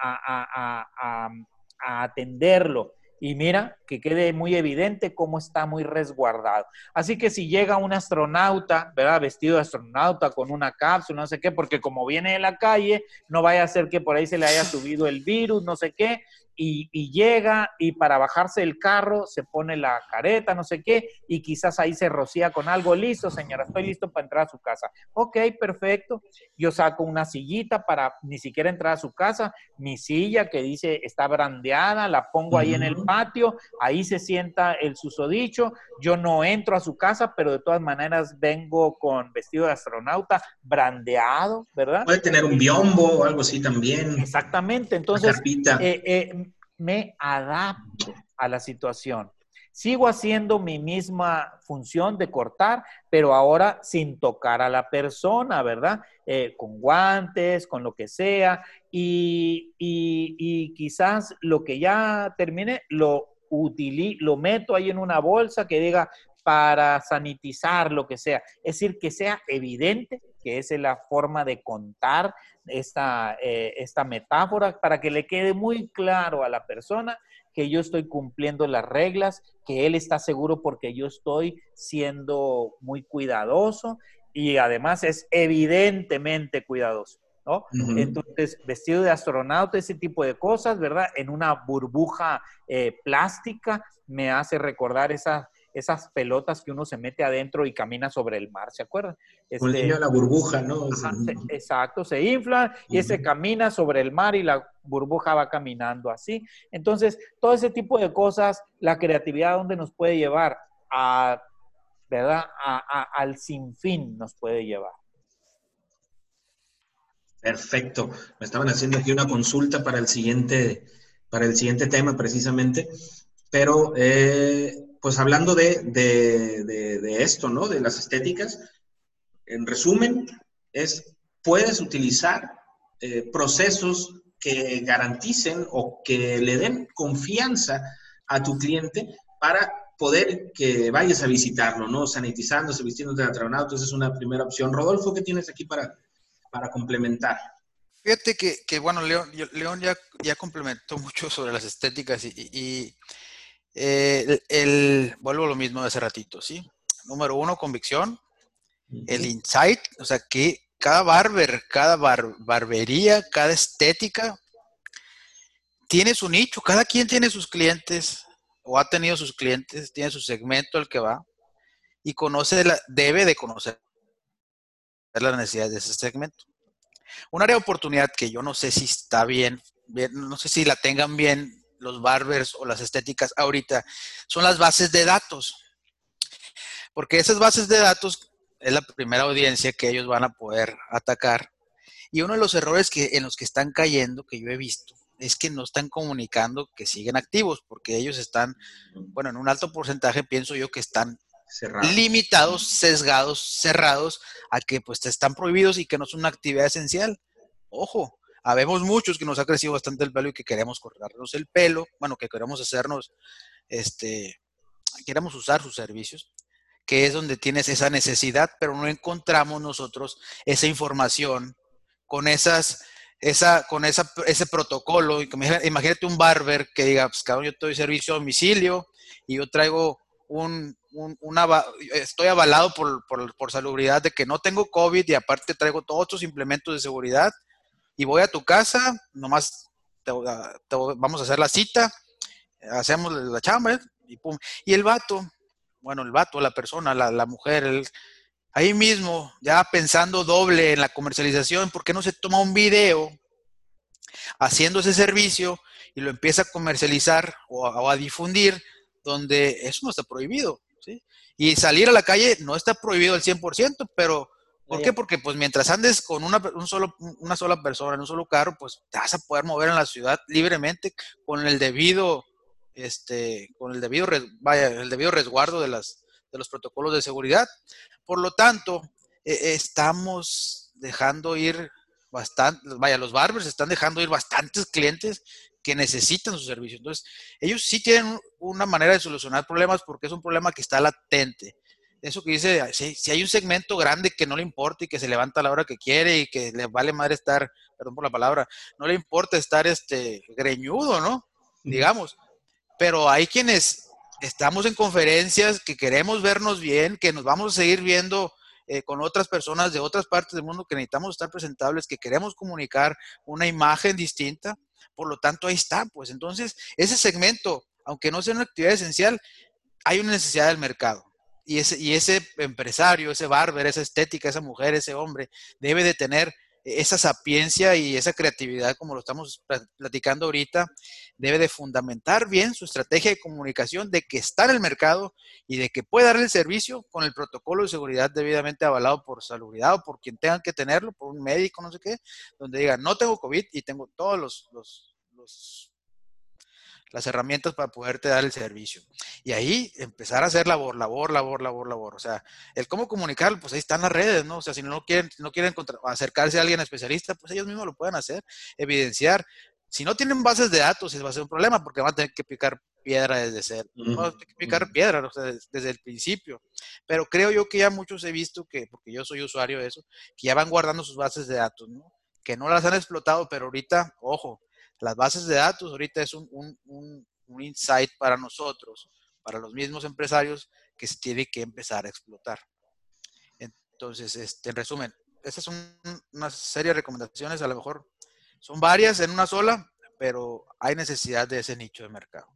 atenderlo? Y mira, que quede muy evidente cómo está muy resguardado. Así que si llega un astronauta, ¿verdad? Vestido de astronauta con una cápsula, no sé qué, porque como viene de la calle, no vaya a ser que por ahí se le haya subido el virus, no sé qué, y, llega y para bajarse el carro se pone la careta, no sé qué, y quizás ahí se rocía con algo. Listo, señora, estoy listo para entrar a su casa. Ok, perfecto. Yo saco una sillita para ni siquiera entrar a su casa. Mi silla que dice está brandeada, la pongo ahí en el patio, ahí se sienta el susodicho. Yo no entro a su casa, pero de todas maneras vengo con vestido de astronauta brandeado, ¿verdad? Puede tener un biombo o algo así también. Exactamente. Entonces, eh, eh, me adapto a la situación. Sigo haciendo mi misma función de cortar, pero ahora sin tocar a la persona, ¿verdad? Eh, con guantes, con lo que sea. Y, quizás lo que ya termine lo, lo meto ahí en una bolsa que diga para sanitizar, lo que sea. Es decir, que sea evidente que es la forma de contar esta, eh, esta metáfora para que le quede muy claro a la persona que yo estoy cumpliendo las reglas, que él está seguro porque yo estoy siendo muy cuidadoso y además es evidentemente cuidadoso. ¿no? Entonces, vestido de astronauta, ese tipo de cosas, ¿verdad? En una burbuja eh, plástica me hace recordar esa esas pelotas que uno se mete adentro y camina sobre el mar, ¿se acuerdan? Este, el niño de la burbuja, ¿no? exacto, se infla y ese camina sobre el mar y la burbuja va caminando así. Entonces, todo ese tipo de cosas, la creatividad, ¿dónde nos puede llevar? A, ¿verdad? al sinfín nos puede llevar. Perfecto. Me estaban haciendo aquí una consulta para el siguiente, para el siguiente tema precisamente. Pero, eh, pues hablando de, esto, ¿no? De las estéticas, en resumen, es, puedes utilizar eh, procesos que garanticen o que le den confianza a tu cliente para poder que vayas a visitarlo, ¿no? Sanitizándose, vistiéndote de atronauta, esa es una primera opción. Rodolfo, ¿qué tienes aquí para, para complementar. Fíjate que, bueno, León, León ya, ya, complementó mucho sobre las estéticas y, eh, el, vuelvo a lo mismo de hace ratito, ¿sí? Número uno, convicción. El insight, o sea, que cada barber, cada barbería, cada estética tiene su nicho, cada quien tiene sus clientes o ha tenido sus clientes, tiene su segmento al que va y conoce, la, debe de conocer las necesidades de ese segmento. Un área de oportunidad que yo no sé si está bien, no sé si la tengan bien los barbers o las estéticas ahorita, son las bases de datos. Porque esas bases de datos es la primera audiencia que ellos van a poder atacar. Y uno de los errores que, en los que están cayendo, que yo he visto, es que no están comunicando que siguen activos, porque ellos están, bueno, en un alto porcentaje pienso yo que están limitados, sesgados, cerrados a que pues están prohibidos y que no son una actividad esencial. Ojo, habemos muchos que nos ha crecido bastante el pelo y que queremos cortarnos el pelo, bueno, que queremos hacernos, este, queremos usar sus servicios, que es donde tienes esa necesidad, pero no encontramos nosotros esa información con esas, esa, con esa, ese protocolo. Imagínate un barber que diga, pues cabrón, yo te doy servicio a domicilio y yo traigo un, una, estoy avalado por, por, salubridad de que no tengo COVID y aparte traigo todos otros implementos de seguridad y voy a tu casa, nomás vamos a hacer la cita, hacemos la chamba y pum. Y el vato, bueno, el vato, la persona, la, mujer, ahí mismo, ya pensando doble en la comercialización, ¿por qué no se toma un video haciendo ese servicio y lo empieza a comercializar o a difundir? donde eso no está prohibido, ¿sí? Y salir a la calle no está prohibido al 100%, pero ¿por qué? Porque pues mientras andes con una, un solo, una sola persona en un solo carro, pues te vas a poder mover en la ciudad libremente con el debido, este, con el debido, vaya, el debido resguardo de, las, de los protocolos de seguridad. Por lo tanto, e, estamos dejando ir bastante, vaya, los barbers están dejando ir bastantes clientes que necesitan su servicio. Entonces, ellos sí tienen una manera de solucionar problemas porque es un problema que está latente. Eso que dice, si, hay un segmento grande que no le importa y que se levanta a la hora que quiere y que le vale madre estar, perdón por la palabra, no le importa estar este greñudo, ¿no? Digamos. Pero hay quienes estamos en conferencias, que queremos vernos bien, que nos vamos a seguir viendo eh, con otras personas de otras partes del mundo, que necesitamos estar presentables, que queremos comunicar una imagen distinta por lo tanto, ahí está, pues entonces ese segmento, aunque no sea una actividad esencial, hay una necesidad del mercado. Y ese, y ese empresario, ese barber, esa estética, esa mujer, ese hombre, debe de tener esa sapiencia y esa creatividad, como lo estamos platicando ahorita, debe de fundamentar bien su estrategia de comunicación de que está en el mercado y de que puede darle el servicio con el protocolo de seguridad debidamente avalado por salubridad o por quien tengan que tenerlo, por un médico, no sé qué, donde diga, no tengo COVID y tengo todos los, los las herramientas para poderte dar el servicio. Y ahí empezar a hacer labor, labor, labor, labor, labor. O sea, el cómo comunicar, pues ahí están las redes, ¿no? O sea, si no quieren, no quieren acercarse a alguien especialista, pues ellos mismos lo pueden hacer, evidenciar. Si no tienen bases de datos, va a ser un problema porque van a tener que picar piedra desde ser, van a tener que picar piedra desde el principio. Pero creo yo que ya muchos he visto que, porque yo soy usuario de eso, que ya van guardando sus bases de datos, ¿no? Que no las han explotado, pero ahorita, ojo, las bases de datos ahorita es un, un, un, insight para nosotros, para los mismos empresarios, que se tiene que empezar a explotar. Entonces, este, en resumen, estas son una serie de recomendaciones, a lo mejor son varias en una sola, pero hay necesidad de ese nicho de mercado.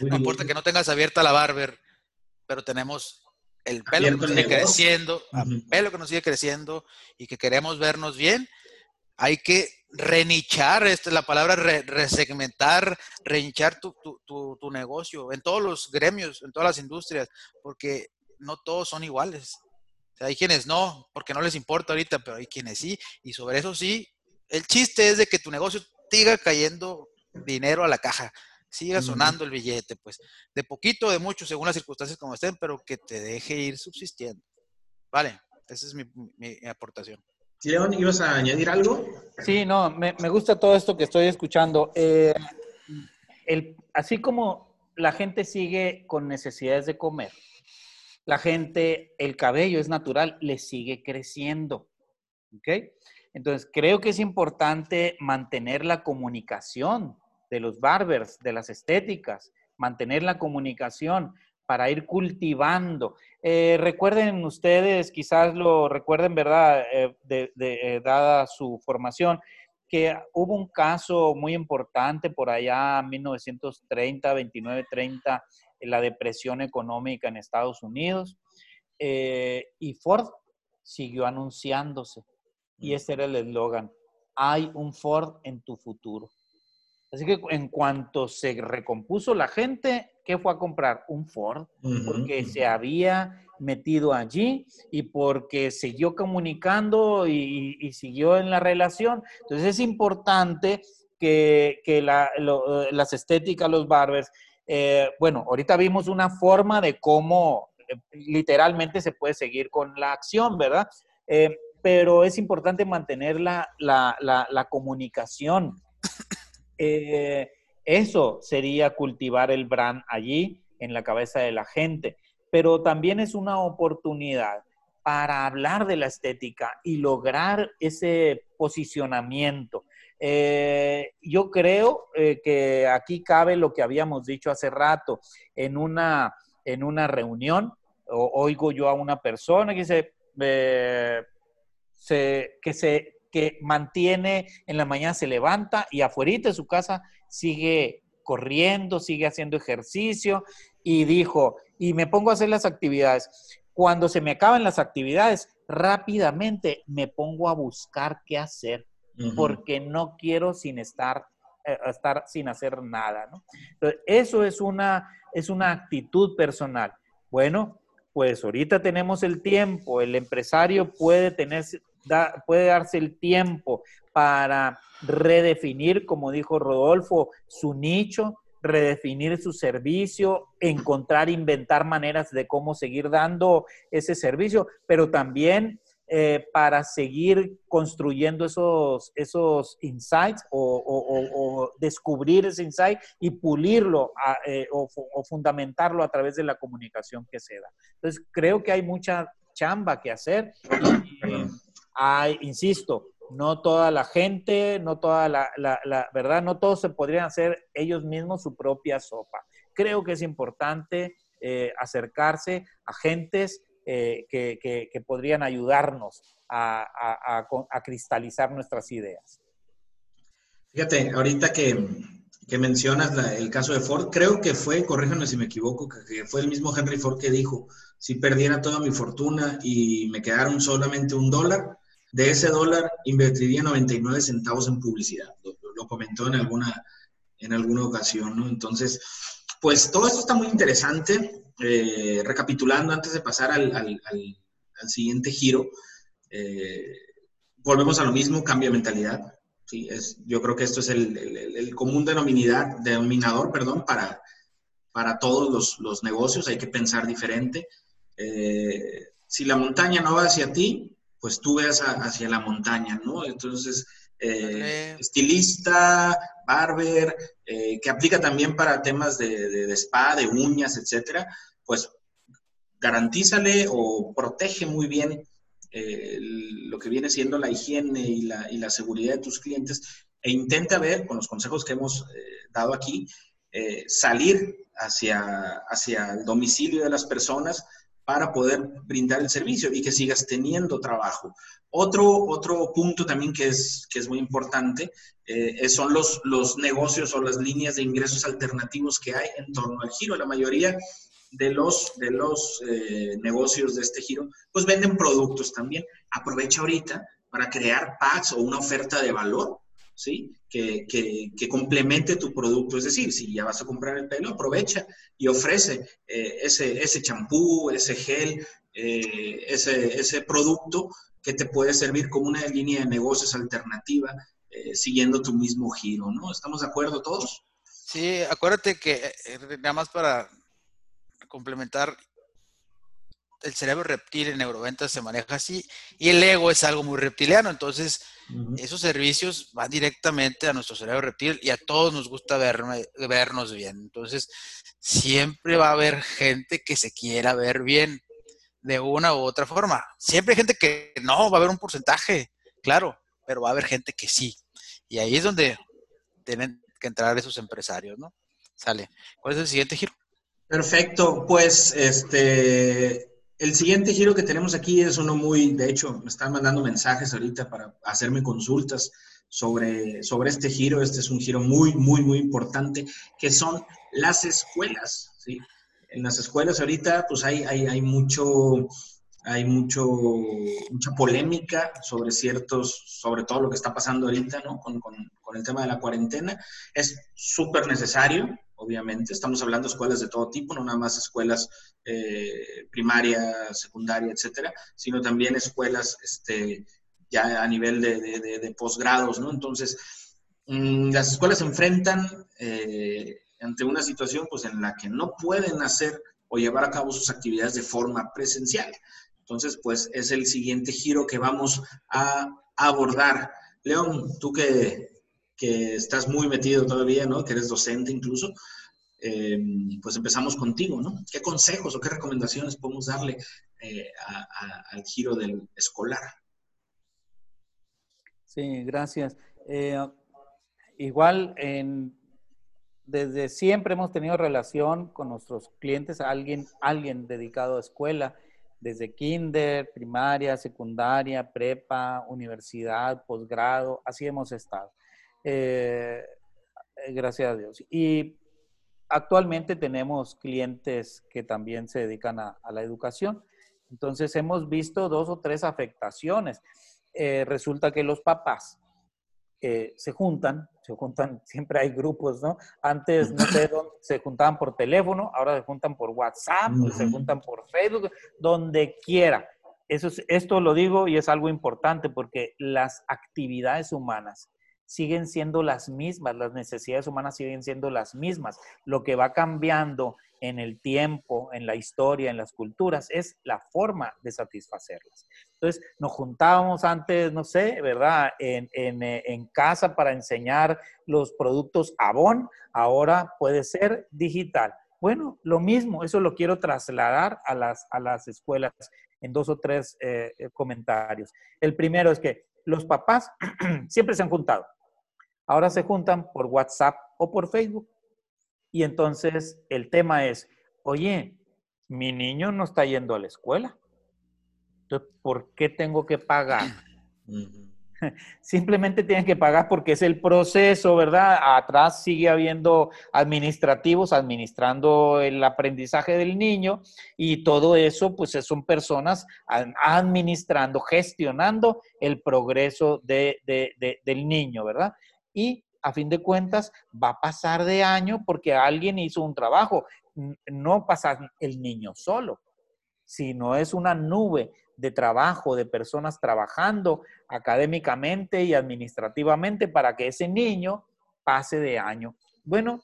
no importa que no tengas abierta la barber pero tenemos el pelo que nos sigue creciendo, el pelo que nos sigue creciendo y que queremos vernos bien, hay que renichar, esta es la palabra resegmentar, renichar tu, tu, negocio en todos los gremios, en todas las industrias, porque no todos son iguales. hay quienes no, porque no les importa ahorita, pero hay quienes sí, y sobre eso sí, el chiste es de que tu negocio siga cayendo dinero a la caja, siga sonando el billete, pues, de poquito, de mucho, según las circunstancias como estén, pero que te deje ir subsistiendo. Vale, esa es mi, aportación. León, ¿ibas a añadir algo? Sí, no, me, gusta todo esto que estoy escuchando. Eh, el, así como la gente sigue con necesidades de comer, la gente, el cabello es natural, le sigue creciendo. ¿Ok? Entonces, creo que es importante mantener la comunicación de los barbers, de las estéticas, mantener la comunicación para ir cultivando. Eh, recuerden ustedes, quizás lo recuerden, ¿verdad? Eh, de, eh, dada su formación, que hubo un caso muy importante por allá en 1930, 29, 30, en la depresión económica en Estados Unidos, y Ford siguió anunciándose. Y ese era el eslogan, hay un Ford en tu futuro. Así que en cuanto se recompuso la gente, ¿qué fue a comprar? Un Ford, porque se había metido allí y porque siguió comunicando y, siguió en la relación. Entonces es importante que, las estéticas, los barbers, eh, bueno, ahorita vimos una forma de cómo eh, literalmente se puede seguir con la acción, ¿verdad? Eh, pero es importante mantener la, la comunicación eh, eso sería cultivar el brand allí en la cabeza de la gente, pero también es una oportunidad para hablar de la estética y lograr ese posicionamiento. Eh, yo creo eh, que aquí cabe lo que habíamos dicho hace rato en una, en una reunión. oigo yo a una persona que dice se, que se que mantiene en la mañana, se levanta y afuera de su casa sigue corriendo, sigue haciendo ejercicio y dijo, y me pongo a hacer las actividades. Cuando se me acaban las actividades, rápidamente me pongo a buscar qué hacer, porque no quiero sin estar, eh, estar sin hacer nada. eso es una, es una actitud personal. Bueno, pues ahorita tenemos el tiempo, el empresario puede tener puede darse el tiempo para redefinir, como dijo Rodolfo, su nicho, redefinir su servicio, encontrar, inventar maneras de cómo seguir dando ese servicio, pero también eh, para seguir construyendo esos, esos insights o, descubrir ese insight y pulirlo eh, o, fundamentarlo a través de la comunicación que se da. Entonces, creo que hay mucha chamba que hacer. Hay, insisto, no toda la gente, no toda la, verdad, no todos se podrían hacer ellos mismos su propia sopa. Creo que es importante eh, acercarse a gentes eh, que, que, podrían ayudarnos a, a, a, cristalizar nuestras ideas. Fíjate, ahorita que, que mencionas el caso de Ford, creo que fue, corríjanme si me equivoco, que, fue el mismo Henry Ford que dijo, si perdiera toda mi fortuna y me quedaron solamente un dólar, de ese dólar invertiría 99 centavos en publicidad. Lo, comentó en alguna, en alguna ocasión, ¿no? Entonces, pues todo esto está muy interesante. Eh, recapitulando, antes de pasar al, siguiente giro, eh, volvemos a lo mismo, cambio de mentalidad. ¿sí? Es, yo creo que esto es el, común denominador perdón, para, para todos los, negocios. Hay que pensar diferente. Eh, si la montaña no va hacia ti, pues tú veas hacia la montaña, ¿no? Entonces, eh, estilista, barber, eh, que aplica también para temas de, de, spa, de uñas, etcétera, pues garantízale o protege muy bien eh, lo que viene siendo la higiene y la, y la, seguridad de tus clientes e intenta ver, con los consejos que hemos dado aquí, salir hacia, hacia el domicilio de las personas, para poder brindar el servicio y que sigas teniendo trabajo. Otro, otro punto también que es, que es muy importante eh, son los, los negocios o las líneas de ingresos alternativos que hay en torno al giro. La mayoría de los, de los eh, negocios de este giro, pues venden productos también. Aprovecha ahorita para crear packs o una oferta de valor, ¿sí? Que, que, complemente tu producto. Es decir, si ya vas a comprar el pelo, aprovecha y ofrece eh, ese champú, ese, gel, eh, ese, ese producto que te puede servir como una línea de negocios alternativa siguiendo tu mismo giro, ¿no? ¿Estamos de acuerdo todos? Sí, acuérdate que nada más para complementar, el cerebro reptil en neuroventas se maneja así y el ego es algo muy reptiliano. Entonces, esos servicios van directamente a nuestro cerebro reptil y a todos nos gusta vernos bien. Entonces, siempre va a haber gente que se quiera ver bien de una u otra forma. Siempre hay gente que no, va a haber un porcentaje, claro, pero va a haber gente que sí. Y ahí es donde tienen que entrar esos empresarios, ¿no? Sale. ¿Cuál es el siguiente giro? Perfecto, pues este, el siguiente giro que tenemos aquí es uno muy, de hecho, me están mandando mensajes ahorita para hacerme consultas sobre, sobre este giro. Este es un giro muy, muy, muy importante, que son las escuelas, ¿sí? En las escuelas ahorita, pues hay, hay, hay mucho, hay mucho, mucha polémica sobre ciertos, sobre todo lo que está pasando ahorita, ¿no? Con, con, con el tema de la cuarentena. Es súper necesario, obviamente. Estamos hablando de escuelas de todo tipo, no nada más escuelas eh, primaria, secundaria, etcétera, sino también escuelas este, ya a nivel de, posgrados, ¿no? Entonces, mm, las escuelas se enfrentan eh, ante una situación pues, en la que no pueden hacer o llevar a cabo sus actividades de forma presencial. Entonces, pues es el siguiente giro que vamos a abordar. León, tú que que estás muy metido todavía, ¿no? Que eres docente incluso, eh, pues empezamos contigo, ¿no? ¿Qué consejos o qué recomendaciones podemos darle eh, al giro del escolar? Sí, gracias. Eh, igual, desde siempre hemos tenido relación con nuestros clientes, alguien, alguien dedicado a escuela, desde kinder, primaria, secundaria, prepa, universidad, posgrado, así hemos estado. Eh, gracias a Dios. Y actualmente tenemos clientes que también se dedican a, la educación. Entonces hemos visto dos o tres afectaciones. Eh, resulta que los papás eh, se juntan, se juntan, siempre hay grupos, ¿no? Antes, no sé, se juntaban por teléfono, ahora se juntan por WhatsApp, se juntan por Facebook, donde quiera. Eso esto lo digo y es algo importante porque las actividades humanas siguen siendo las mismas, las necesidades humanas siguen siendo las mismas. Lo que va cambiando en el tiempo, en la historia, en las culturas, es la forma de satisfacerlas. Entonces, nos juntábamos antes, no sé, ¿verdad? En, eh, casa para enseñar los productos Avon, ahora puede ser digital. Bueno, lo mismo, eso lo quiero trasladar a las, a las escuelas en dos o tres eh, comentarios. El primero es que los papás siempre se han juntado. Ahora se juntan por WhatsApp o por Facebook. Y entonces el tema es, oye, mi niño no está yendo a la escuela. Entonces, ¿por qué tengo que pagar? Simplemente tienen que pagar porque es el proceso, ¿verdad? Atrás sigue habiendo administrativos administrando el aprendizaje del niño y todo eso, pues son personas administrando, gestionando el progreso de, del niño, ¿verdad? Y a fin de cuentas va a pasar de año porque alguien hizo un trabajo. No pasa el niño solo, sino es una nube de trabajo, de personas trabajando académicamente y administrativamente para que ese niño pase de año. Bueno,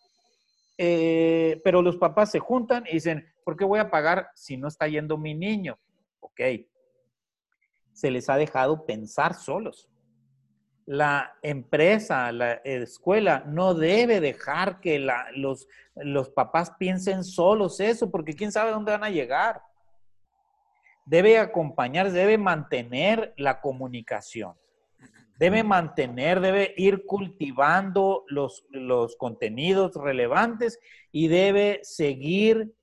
eh, pero los papás se juntan y dicen, ¿por qué voy a pagar si no está yendo mi niño? Ok, se les ha dejado pensar solos. La empresa, la escuela, no debe dejar que los, los papás piensen solos eso, porque quién sabe dónde van a llegar debe acompañar, debe mantener la comunicación. Debe mantener, debe ir cultivando los, los contenidos relevantes y debe seguir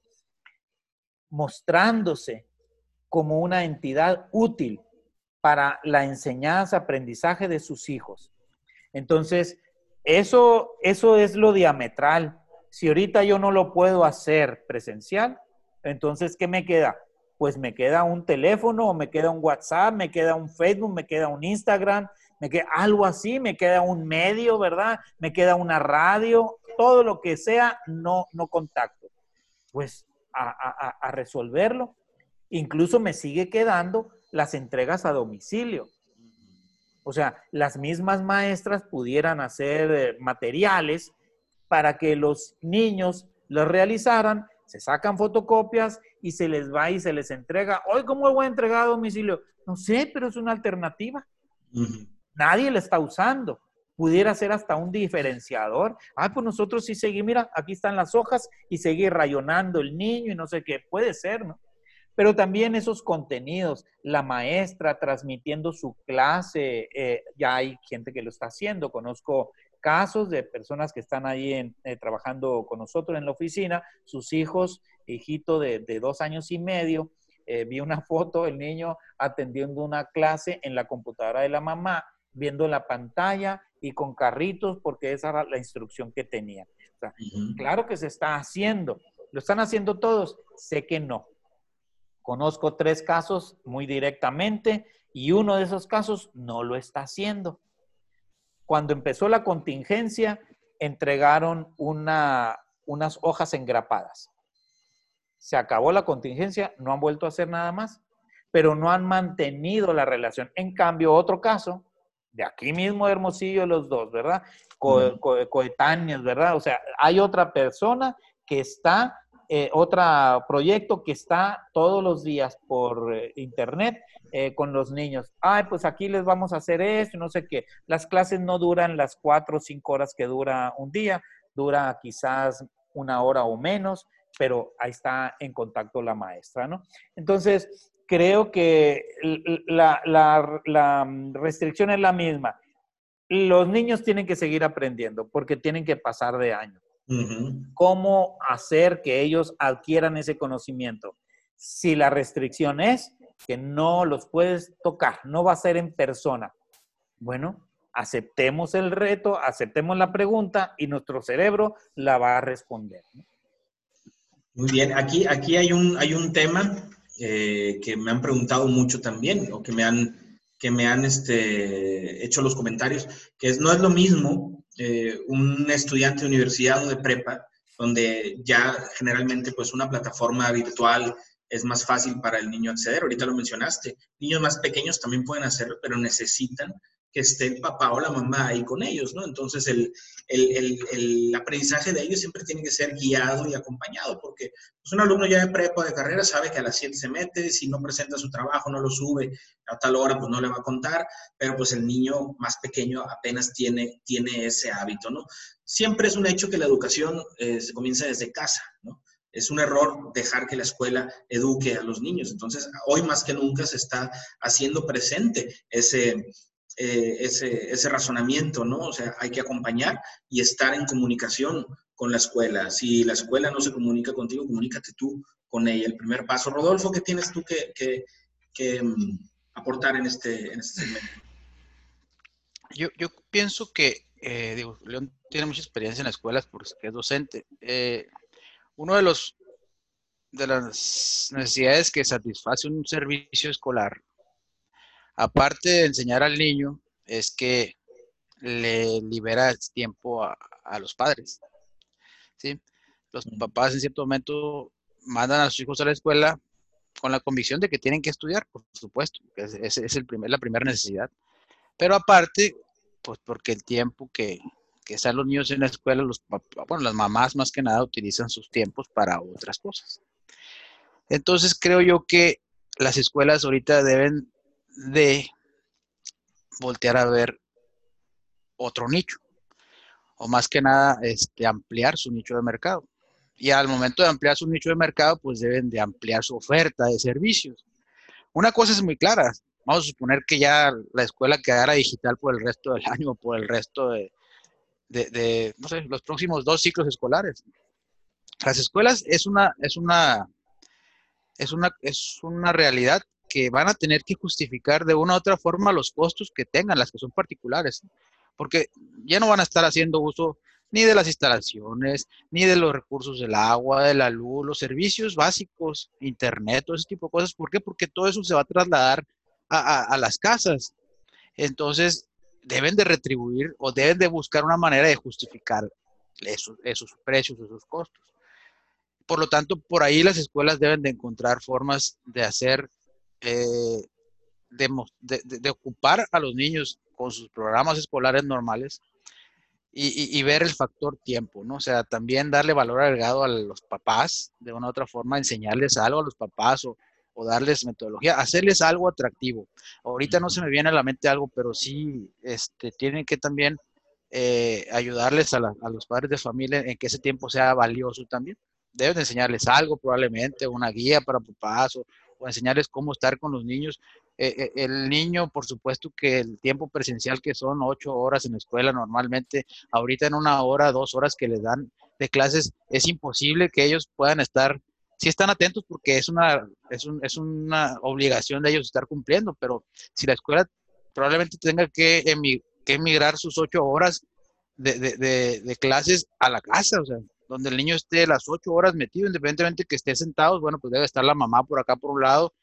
mostrándose como una entidad útil para la enseñanza, aprendizaje de sus hijos. Entonces, eso, eso es lo diametral. Si ahorita yo no lo puedo hacer presencial, Entonces, ¿qué me queda? Pues me queda un teléfono, o me queda un WhatsApp, me queda un Facebook, me queda un Instagram, me queda algo así, me queda un medio, ¿verdad? Me queda una radio, todo lo que sea, no, no contacto. Pues a, a resolverlo. Incluso me sigue quedando las entregas a domicilio. O sea, las mismas maestras pudieran hacer eh, materiales para que los niños los realizaran, se sacan fotocopias y se les va y se les entrega. Hoy, ¿cómo voy a entregar a domicilio? No sé, pero es una alternativa. Nadie la está usando. Pudiera ser hasta un diferenciador. Ah, pues nosotros sí seguimos, mira, aquí están las hojas y seguir rayonando el niño y no sé qué. Puede ser, ¿no? pero también esos contenidos, la maestra transmitiendo su clase, eh, ya hay gente que lo está haciendo, conozco casos de personas que están ahí eh, trabajando con nosotros en la oficina, sus hijos, hijito de, dos años y medio, eh, vi una foto, el niño atendiendo una clase en la computadora de la mamá, viendo la pantalla y con carritos porque esa era la instrucción que tenía. Claro que se está haciendo. ¿Lo están haciendo todos? Sé que no. Conozco tres casos muy directamente y uno de esos casos no lo está haciendo. Cuando empezó la contingencia, entregaron una, unas hojas engrapadas. Se acabó la contingencia, no han vuelto a hacer nada más, pero no han mantenido la relación. En cambio, otro caso, de aquí mismo de Hermosillo, los dos, ¿verdad? coetáneos, ¿verdad? O sea, hay otra persona que está eh, otro proyecto que está todos los días por eh, internet eh, con los niños. Ay, pues aquí les vamos a hacer esto, no sé qué. Las clases no duran las cuatro o cinco horas que dura un día, dura quizás una hora o menos, pero ahí está en contacto la maestra, ¿no? Entonces, creo que la, la restricción es la misma. Los niños tienen que seguir aprendiendo porque tienen que pasar de año. ¿Cómo hacer que ellos adquieran ese conocimiento? Si la restricción es que no los puedes tocar, no va a ser en persona. Bueno, aceptemos el reto, aceptemos la pregunta y nuestro cerebro la va a responder. Muy bien, aquí, aquí hay, un, hay un tema eh, que me han preguntado mucho también, o que me han, que me han este, hecho los comentarios, que es, no es lo mismo eh, un estudiante de universidad o de prepa, donde ya generalmente pues una plataforma virtual es más fácil para el niño acceder. Ahorita lo mencionaste. Niños más pequeños también pueden hacerlo, pero necesitan que esté el papá o la mamá ahí con ellos, ¿no? Entonces, el, aprendizaje de ellos siempre tiene que ser guiado y acompañado, porque pues, un alumno ya de prepa de carrera sabe que a las 7 se mete, si no presenta su trabajo, no lo sube, a tal hora, pues no le va a contar, pero pues el niño más pequeño apenas tiene, tiene ese hábito, ¿no? Siempre es un hecho que la educación eh, se comienza desde casa, ¿no? Es un error dejar que la escuela eduque a los niños. Entonces, hoy más que nunca se está haciendo presente ese, eh, ese, ese razonamiento, ¿no? O sea, hay que acompañar y estar en comunicación con la escuela. Si la escuela no se comunica contigo, comunícate tú con ella. El primer paso. Rodolfo, ¿qué tienes tú que, que, mm, aportar en este, en este segmento? Yo, yo pienso que, eh, digo, León tiene mucha experiencia en las escuelas porque es docente. Eh, uno de los de las necesidades que satisface un servicio escolar aparte de enseñar al niño, es que le libera tiempo a, los padres. ¿sí? Los papás en cierto momento mandan a sus hijos a la escuela con la convicción de que tienen que estudiar, por supuesto, es, es el primer, la primera necesidad. Pero aparte, pues porque el tiempo que, que están los niños en la escuela, los bueno, las mamás más que nada utilizan sus tiempos para otras cosas. Entonces creo yo que las escuelas ahorita deben de voltear a ver otro nicho, o más que nada este, ampliar su nicho de mercado. Y al momento de ampliar su nicho de mercado, pues deben de ampliar su oferta de servicios. Una cosa es muy clara, vamos a suponer que ya la escuela quedara digital por el resto del año, por el resto de, de, no sé, los próximos dos ciclos escolares. Las escuelas es una, es una, es una, es una realidad que van a tener que justificar de una u otra forma los costos que tengan, las que son particulares, porque ya no van a estar haciendo uso ni de las instalaciones, ni de los recursos del agua, de la luz, los servicios básicos, internet, todo ese tipo de cosas. ¿Por qué? Porque todo eso se va a trasladar a, las casas. Entonces, deben de retribuir o deben de buscar una manera de justificar esos, esos precios, esos costos. Por lo tanto, por ahí las escuelas deben de encontrar formas de hacer, eh, de, ocupar a los niños con sus programas escolares normales y, ver el factor tiempo, ¿no? O sea, también darle valor agregado a los papás, de una u otra forma, enseñarles algo a los papás o, darles metodología, hacerles algo atractivo. Ahorita no se me viene a la mente algo, pero sí este, tienen que también eh, ayudarles a, a, los padres de familia en que ese tiempo sea valioso también deben enseñarles algo, probablemente, una guía para papás o, enseñarles cómo estar con los niños. Eh, eh, el niño, por supuesto que el tiempo presencial que son ocho horas en la escuela normalmente, ahorita en una hora, dos horas que les dan de clases, es imposible que ellos puedan estar, si están atentos porque es una, es, es una obligación de ellos estar cumpliendo, pero si la escuela probablemente tenga que, emigrar sus ocho horas de, de, de clases a la casa, o sea, donde el niño esté las ocho horas metido, independientemente que esté sentado, bueno, pues debe estar la mamá por acá por un lado,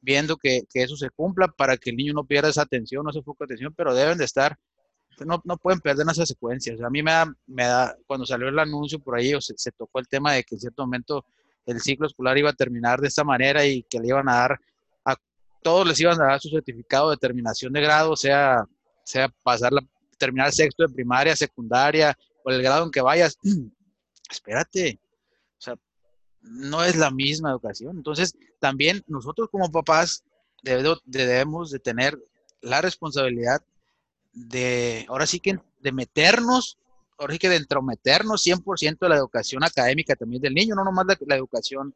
viendo que, eso se cumpla para que el niño no pierda esa atención, no se enfoque atención, pero deben de estar, no, no pueden perder esas secuencias. a mí me da, me da, cuando salió el anuncio por ahí, se, se tocó el tema de que en cierto momento el ciclo escolar iba a terminar de esta manera y que le iban a dar a todos les iban a dar su certificado de terminación de grado, sea, sea pasar la, terminar sexto de primaria, secundaria o el grado en que vayas, espérate, o sea, no es la misma educación. Entonces, también nosotros como papás debemos de tener la responsabilidad de, ahora sí que de meternos, ahora sí que de entrometernos 100% de la educación académica también del niño, no nomás la, educación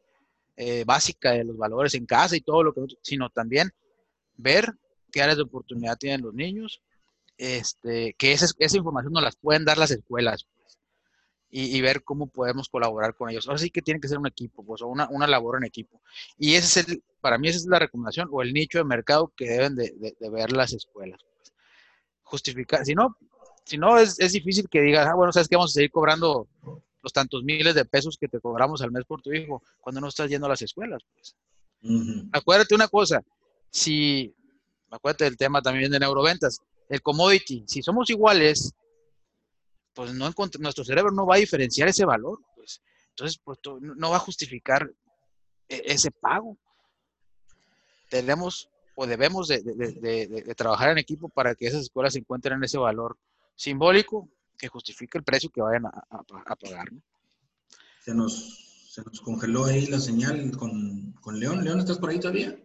eh, básica de los valores en casa y todo lo que, sino también ver qué áreas de oportunidad tienen los niños, este, que esa, esa información nos las pueden dar las escuelas y, ver cómo podemos colaborar con ellos. Ahora sí que tiene que ser un equipo, pues, o una, una labor en equipo. Y ese es el, para mí esa es la recomendación o el nicho de mercado que deben de, de, ver las escuelas. Pues. Justificar, si no, si no es, es, difícil que digas, ah, bueno, sabes que vamos a seguir cobrando los tantos miles de pesos que te cobramos al mes por tu hijo cuando no estás yendo a las escuelas. Pues. Acuérdate una cosa, si, acuérdate del tema también de neuroventas, el commodity, si somos iguales, pues no nuestro cerebro no va a diferenciar ese valor, pues. Entonces, pues no va a justificar e, ese pago. Tenemos o debemos de, trabajar en equipo para que esas escuelas encuentren ese valor simbólico que justifique el precio que vayan a, pagar. Se, nos, se nos congeló ahí la señal con, León. León, ¿estás por ahí todavía?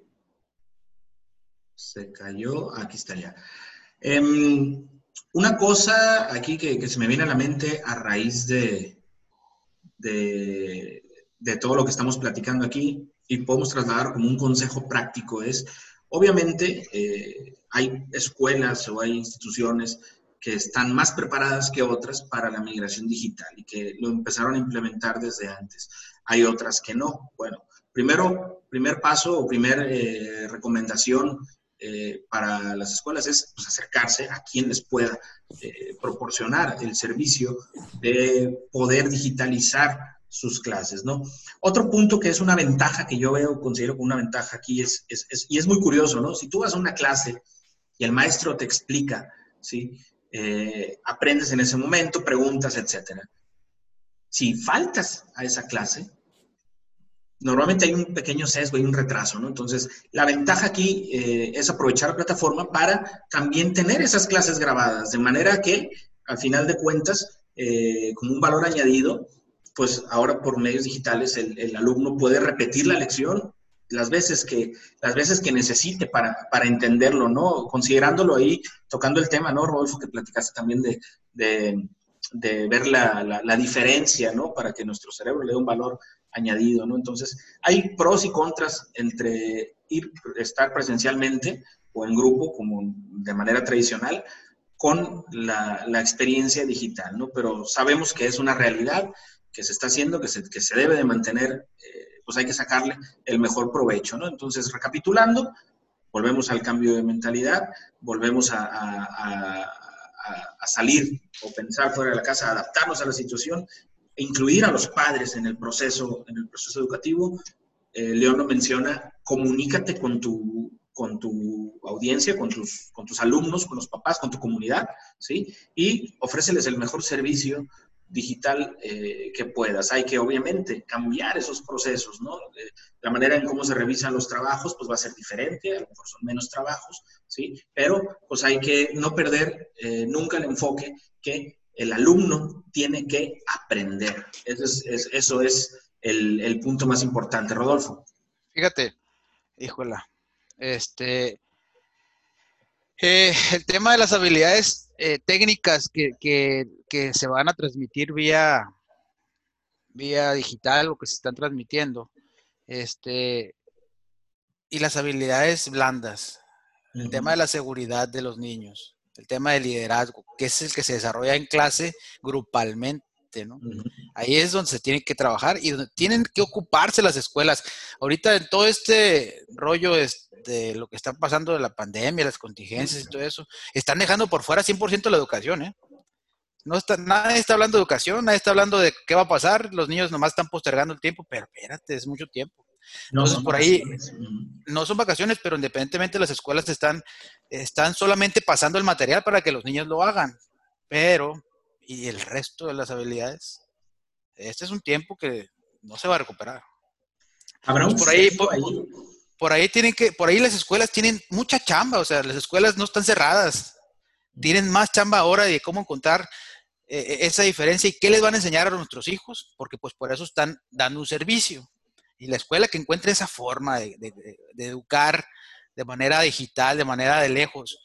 Se cayó. Aquí está ya. Em, una cosa aquí que, se me viene a la mente a raíz de, de, todo lo que estamos platicando aquí y podemos trasladar como un consejo práctico es, obviamente, eh, hay escuelas o hay instituciones que están más preparadas que otras para la migración digital y que lo empezaron a implementar desde antes. Hay otras que no. Bueno, primero, primer paso o primer eh, recomendación eh, para las escuelas es pues, acercarse a quien les pueda eh, proporcionar el servicio de poder digitalizar sus clases, ¿no? Otro punto que es una ventaja que yo veo, considero como una ventaja aquí es, y es muy curioso, ¿no? Si tú vas a una clase y el maestro te explica, ¿sí? Eh, aprendes en ese momento, preguntas, etcétera. Si faltas a esa clase, normalmente hay un pequeño sesgo, hay un retraso, ¿no? Entonces, la ventaja aquí eh, es aprovechar la plataforma para también tener esas clases grabadas, de manera que, al final de cuentas, eh, como un valor añadido, pues ahora por medios digitales el, alumno puede repetir la lección las veces que, las veces que necesite para, para, entenderlo, ¿no? Considerándolo ahí, tocando el tema, ¿no, Rodolfo, que platicaste también de, de, de ver la, la, la, diferencia, ¿no? Para que nuestro cerebro le dé un valor añadido, ¿no? Entonces, hay pros y contras entre ir, estar presencialmente o en grupo, como de manera tradicional, con la, la experiencia digital, ¿no? Pero sabemos que es una realidad que se está haciendo, que se, que se debe de mantener, eh, pues hay que sacarle el mejor provecho, ¿no? Entonces, recapitulando, volvemos al cambio de mentalidad, volvemos a, a, salir o pensar fuera de la casa, adaptarnos a la situación, incluir a los padres en el proceso, en el proceso educativo. Eh, León lo menciona, comunícate con tu, con tu audiencia, con tus, con tus alumnos, con los papás, con tu comunidad, ¿sí? Y ofréceles el mejor servicio digital eh, que puedas. Hay que obviamente cambiar esos procesos, ¿no? la manera en cómo se revisan los trabajos, pues va a ser diferente, a lo mejor son menos trabajos, ¿sí? Pero pues hay que no perder eh, nunca el enfoque que el alumno tiene que aprender. Eso es, eso es el, el, punto más importante. Rodolfo. Fíjate, híjola, este, eh, el tema de las habilidades eh, técnicas que, que, se van a transmitir vía, vía digital o que se están transmitiendo, este, y las habilidades blandas, el tema de la seguridad de los niños, el tema del liderazgo, que es el que se desarrolla en clase grupalmente. ¿no? Ahí es donde se tiene que trabajar y donde tienen que ocuparse las escuelas. Ahorita en todo este rollo de lo que está pasando de la pandemia, las contingencias y todo eso, están dejando por fuera 100% la educación, ¿eh? No está, nadie está hablando de educación, nadie está hablando de qué va a pasar, los niños nomás están postergando el tiempo, pero espérate, es mucho tiempo. Entonces, por ahí, no son vacaciones, pero independientemente las escuelas están, están solamente pasando el material para que los niños lo hagan, pero, ¿y el resto de las habilidades? Este es un tiempo que no se va a recuperar. Habrá un por ahí, por, ahí tienen que, por ahí las escuelas tienen mucha chamba, o sea, las escuelas no están cerradas, tienen más chamba ahora de cómo encontrar eh, esa diferencia y qué les van a enseñar a nuestros hijos, porque pues por eso están dando un servicio. Y la escuela que encuentre esa forma de, educar de manera digital, de manera de lejos,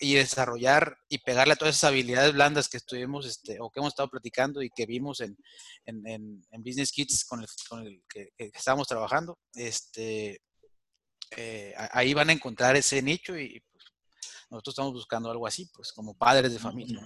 y desarrollar y pegarle a todas esas habilidades blandas que estuvimos este, o que hemos estado platicando y que vimos en, Business Kids con el, que, estábamos trabajando, este, eh, ahí van a encontrar ese nicho y pues, nosotros estamos buscando algo así, pues como padres de familia.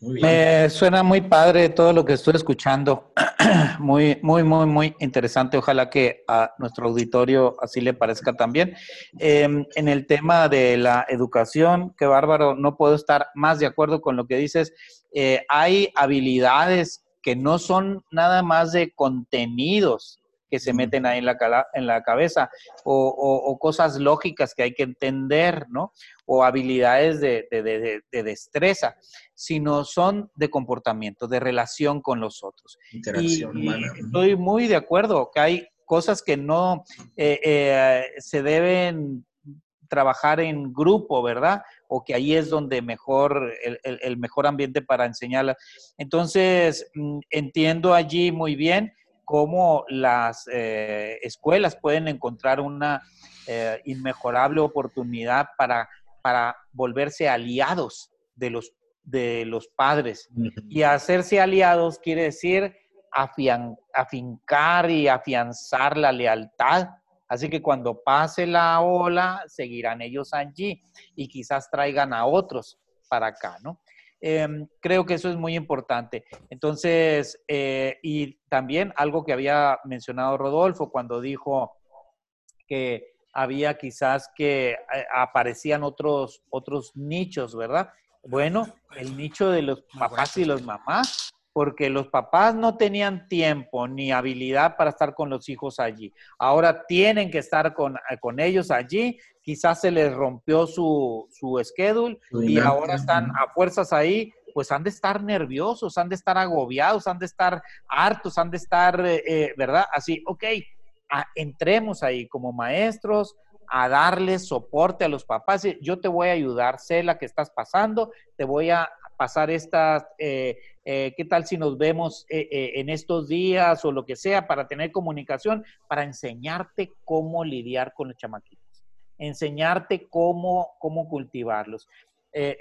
Me suena muy padre todo lo que estoy escuchando. muy, muy, muy, muy interesante. Ojalá que a nuestro auditorio así le parezca también. Em, en el tema de la educación, qué bárbaro, no puedo estar más de acuerdo con lo que dices. Eh, hay habilidades que no son nada más de contenidos, que se meten ahí en la, en la cabeza, o, cosas lógicas que hay que entender, ¿no? O habilidades de, destreza, sino son de comportamiento, de relación con los otros. Interacción humana. Estoy muy de acuerdo que hay cosas que no eh, eh, se deben trabajar en grupo, ¿verdad? O que ahí es donde mejor, el, el mejor ambiente para enseñarlas. Entonces, mm, entiendo allí muy bien cómo las eh, escuelas pueden encontrar una eh, inmejorable oportunidad para, para volverse aliados de los, de los padres. Y hacerse aliados quiere decir afincar y afianzar la lealtad. Así que cuando pase la ola, seguirán ellos allí y quizás traigan a otros para acá, ¿no? Em, creo que eso es muy importante. Entonces, eh, y también algo que había mencionado Rodolfo cuando dijo que había quizás que eh, aparecían otros, otros nichos, ¿verdad? Bueno, el nicho de los papás y los mamás porque los papás no tenían tiempo ni habilidad para estar con los hijos allí. Ahora tienen que estar con, con ellos allí. Quizás se les rompió su, su schedule y ahora están a fuerzas ahí. Pues han de estar nerviosos, han de estar agobiados, han de estar hartos, han de estar, eh, eh, ¿verdad? Así, ok, entremos ahí como maestros, a darles soporte a los papás. Yo te voy a ayudar, sé la que estás pasando, te voy a pasar estas, eh, eh, ¿qué tal si nos vemos eh, en estos días o lo que sea para tener comunicación, para enseñarte cómo lidiar con los chamaquitos, enseñarte cómo, cómo cultivarlos.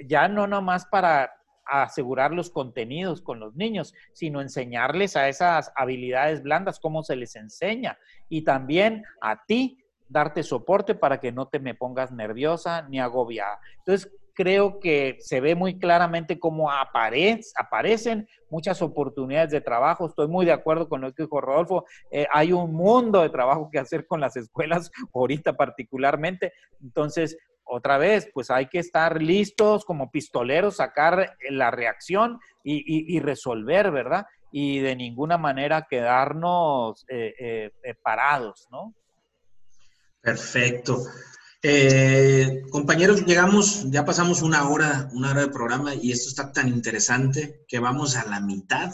ya no nomás para asegurar los contenidos con los niños, sino enseñarles a esas habilidades blandas, cómo se les enseña. Y también a ti darte soporte para que no te me pongas nerviosa ni agobiada. Entonces, creo que se ve muy claramente cómo aparecen muchas oportunidades de trabajo. Estoy muy de acuerdo con lo que dijo Rodolfo. Eh, hay un mundo de trabajo que hacer con las escuelas ahorita particularmente. Entonces, otra vez, pues hay que estar listos como pistoleros, sacar la reacción y, resolver, ¿verdad? Y de ninguna manera quedarnos eh, eh, eh, parados, ¿no? Perfecto. Compañeros, llegamos, ya pasamos una hora, una hora de programa y esto está tan interesante que vamos a la mitad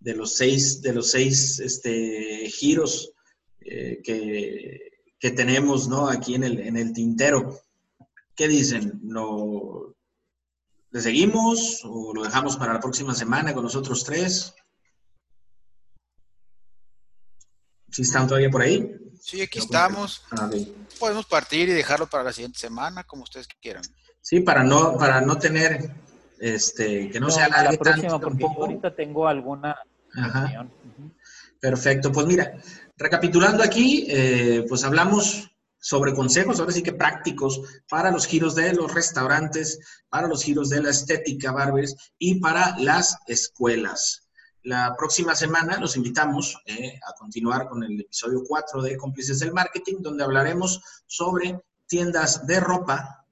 de los seis, de los seis este, giros que, que, tenemos ¿no? aquí en el, en el tintero. ¿Qué dicen? ¿Lo, ¿Le seguimos o lo dejamos para la próxima semana con nosotros tres? ¿Sí están todavía por ahí? Sí, aquí estamos. Ah, Podemos partir y dejarlo para la siguiente semana, como ustedes quieran. Sí, para no, para no tener, este, que no, sea la próxima, porque ahorita tengo alguna. Perfecto, pues mira, recapitulando aquí, eh, pues hablamos sobre consejos, ahora sí que prácticos, para los giros de los restaurantes, para los giros de la estética barbers y para las escuelas. La próxima semana los invitamos eh, a continuar con el episodio 4 de Cómplices del Marketing, donde hablaremos sobre tiendas de ropa,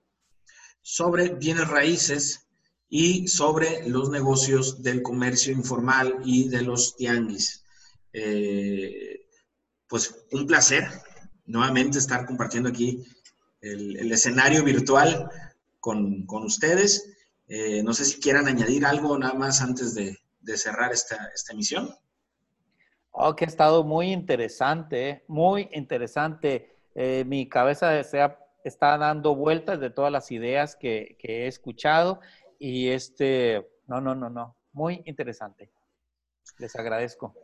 sobre bienes raíces y sobre los negocios del comercio informal y de los tianguis. Eh, pues un placer nuevamente estar compartiendo aquí el, escenario virtual con, ustedes. Eh, no sé si quieran añadir algo nada más antes de, cerrar esta, emisión. Oh, que ha estado muy interesante, muy interesante. Eh, mi cabeza está dando vueltas de todas las ideas que, que, he escuchado y este, no, no, no, no, muy interesante. Les agradezco.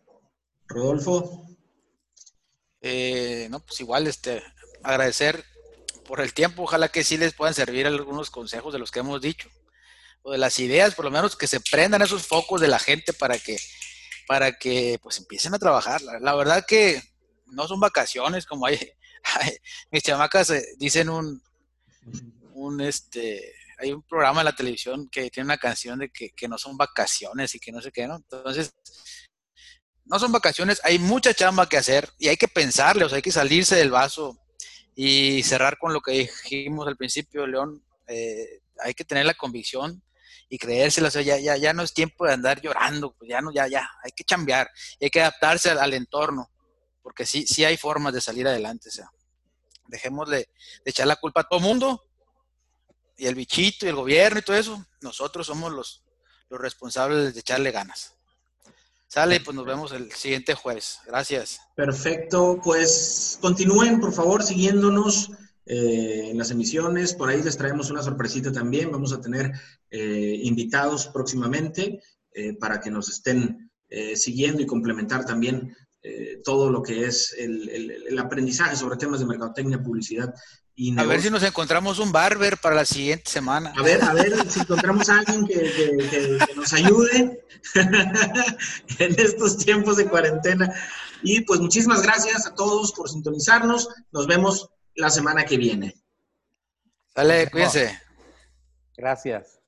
Rodolfo. Eh, no, pues igual, este, agradecer por el tiempo. Ojalá que sí les puedan servir algunos consejos de los que hemos dicho. O de las ideas, por lo menos que se prendan esos focos de la gente para que, para que pues empiecen a trabajar. La, verdad que no son vacaciones como hay, mis chamacas eh, dicen un, un este, hay un programa en la televisión que tiene una canción de que, que no son vacaciones y que no sé qué, ¿no? Entonces, no son vacaciones, hay mucha chamba que hacer y hay que pensarle, o sea, hay que salirse del vaso y cerrar con lo que dijimos al principio, León. Eh, hay que tener la convicción y creérsela, o sea, ya, ya, ya no es tiempo de andar llorando, pues ya no, ya, ya, hay que chambear, hay que adaptarse al, entorno, porque sí, sí hay formas de salir adelante, o sea, dejemos de, echar la culpa a todo mundo, y el bichito, y el gobierno y todo eso, nosotros somos los, los responsables de echarle ganas. Sale, pues nos vemos el siguiente jueves. Gracias. Perfecto, pues continúen por favor siguiéndonos eh, en las emisiones. Por ahí les traemos una sorpresita también. Vamos a tener eh, invitados próximamente eh, para que nos estén siguiendo y complementar también todo lo que es el, aprendizaje sobre temas de mercadotecnia, publicidad a ver si nos encontramos un barber para la siguiente semana. A ver, a ver si encontramos a alguien que, nos ayude en estos tiempos de cuarentena. Y pues muchísimas gracias a todos por sintonizarnos. Nos vemos la semana que viene. Dale, cuídense. Gracias.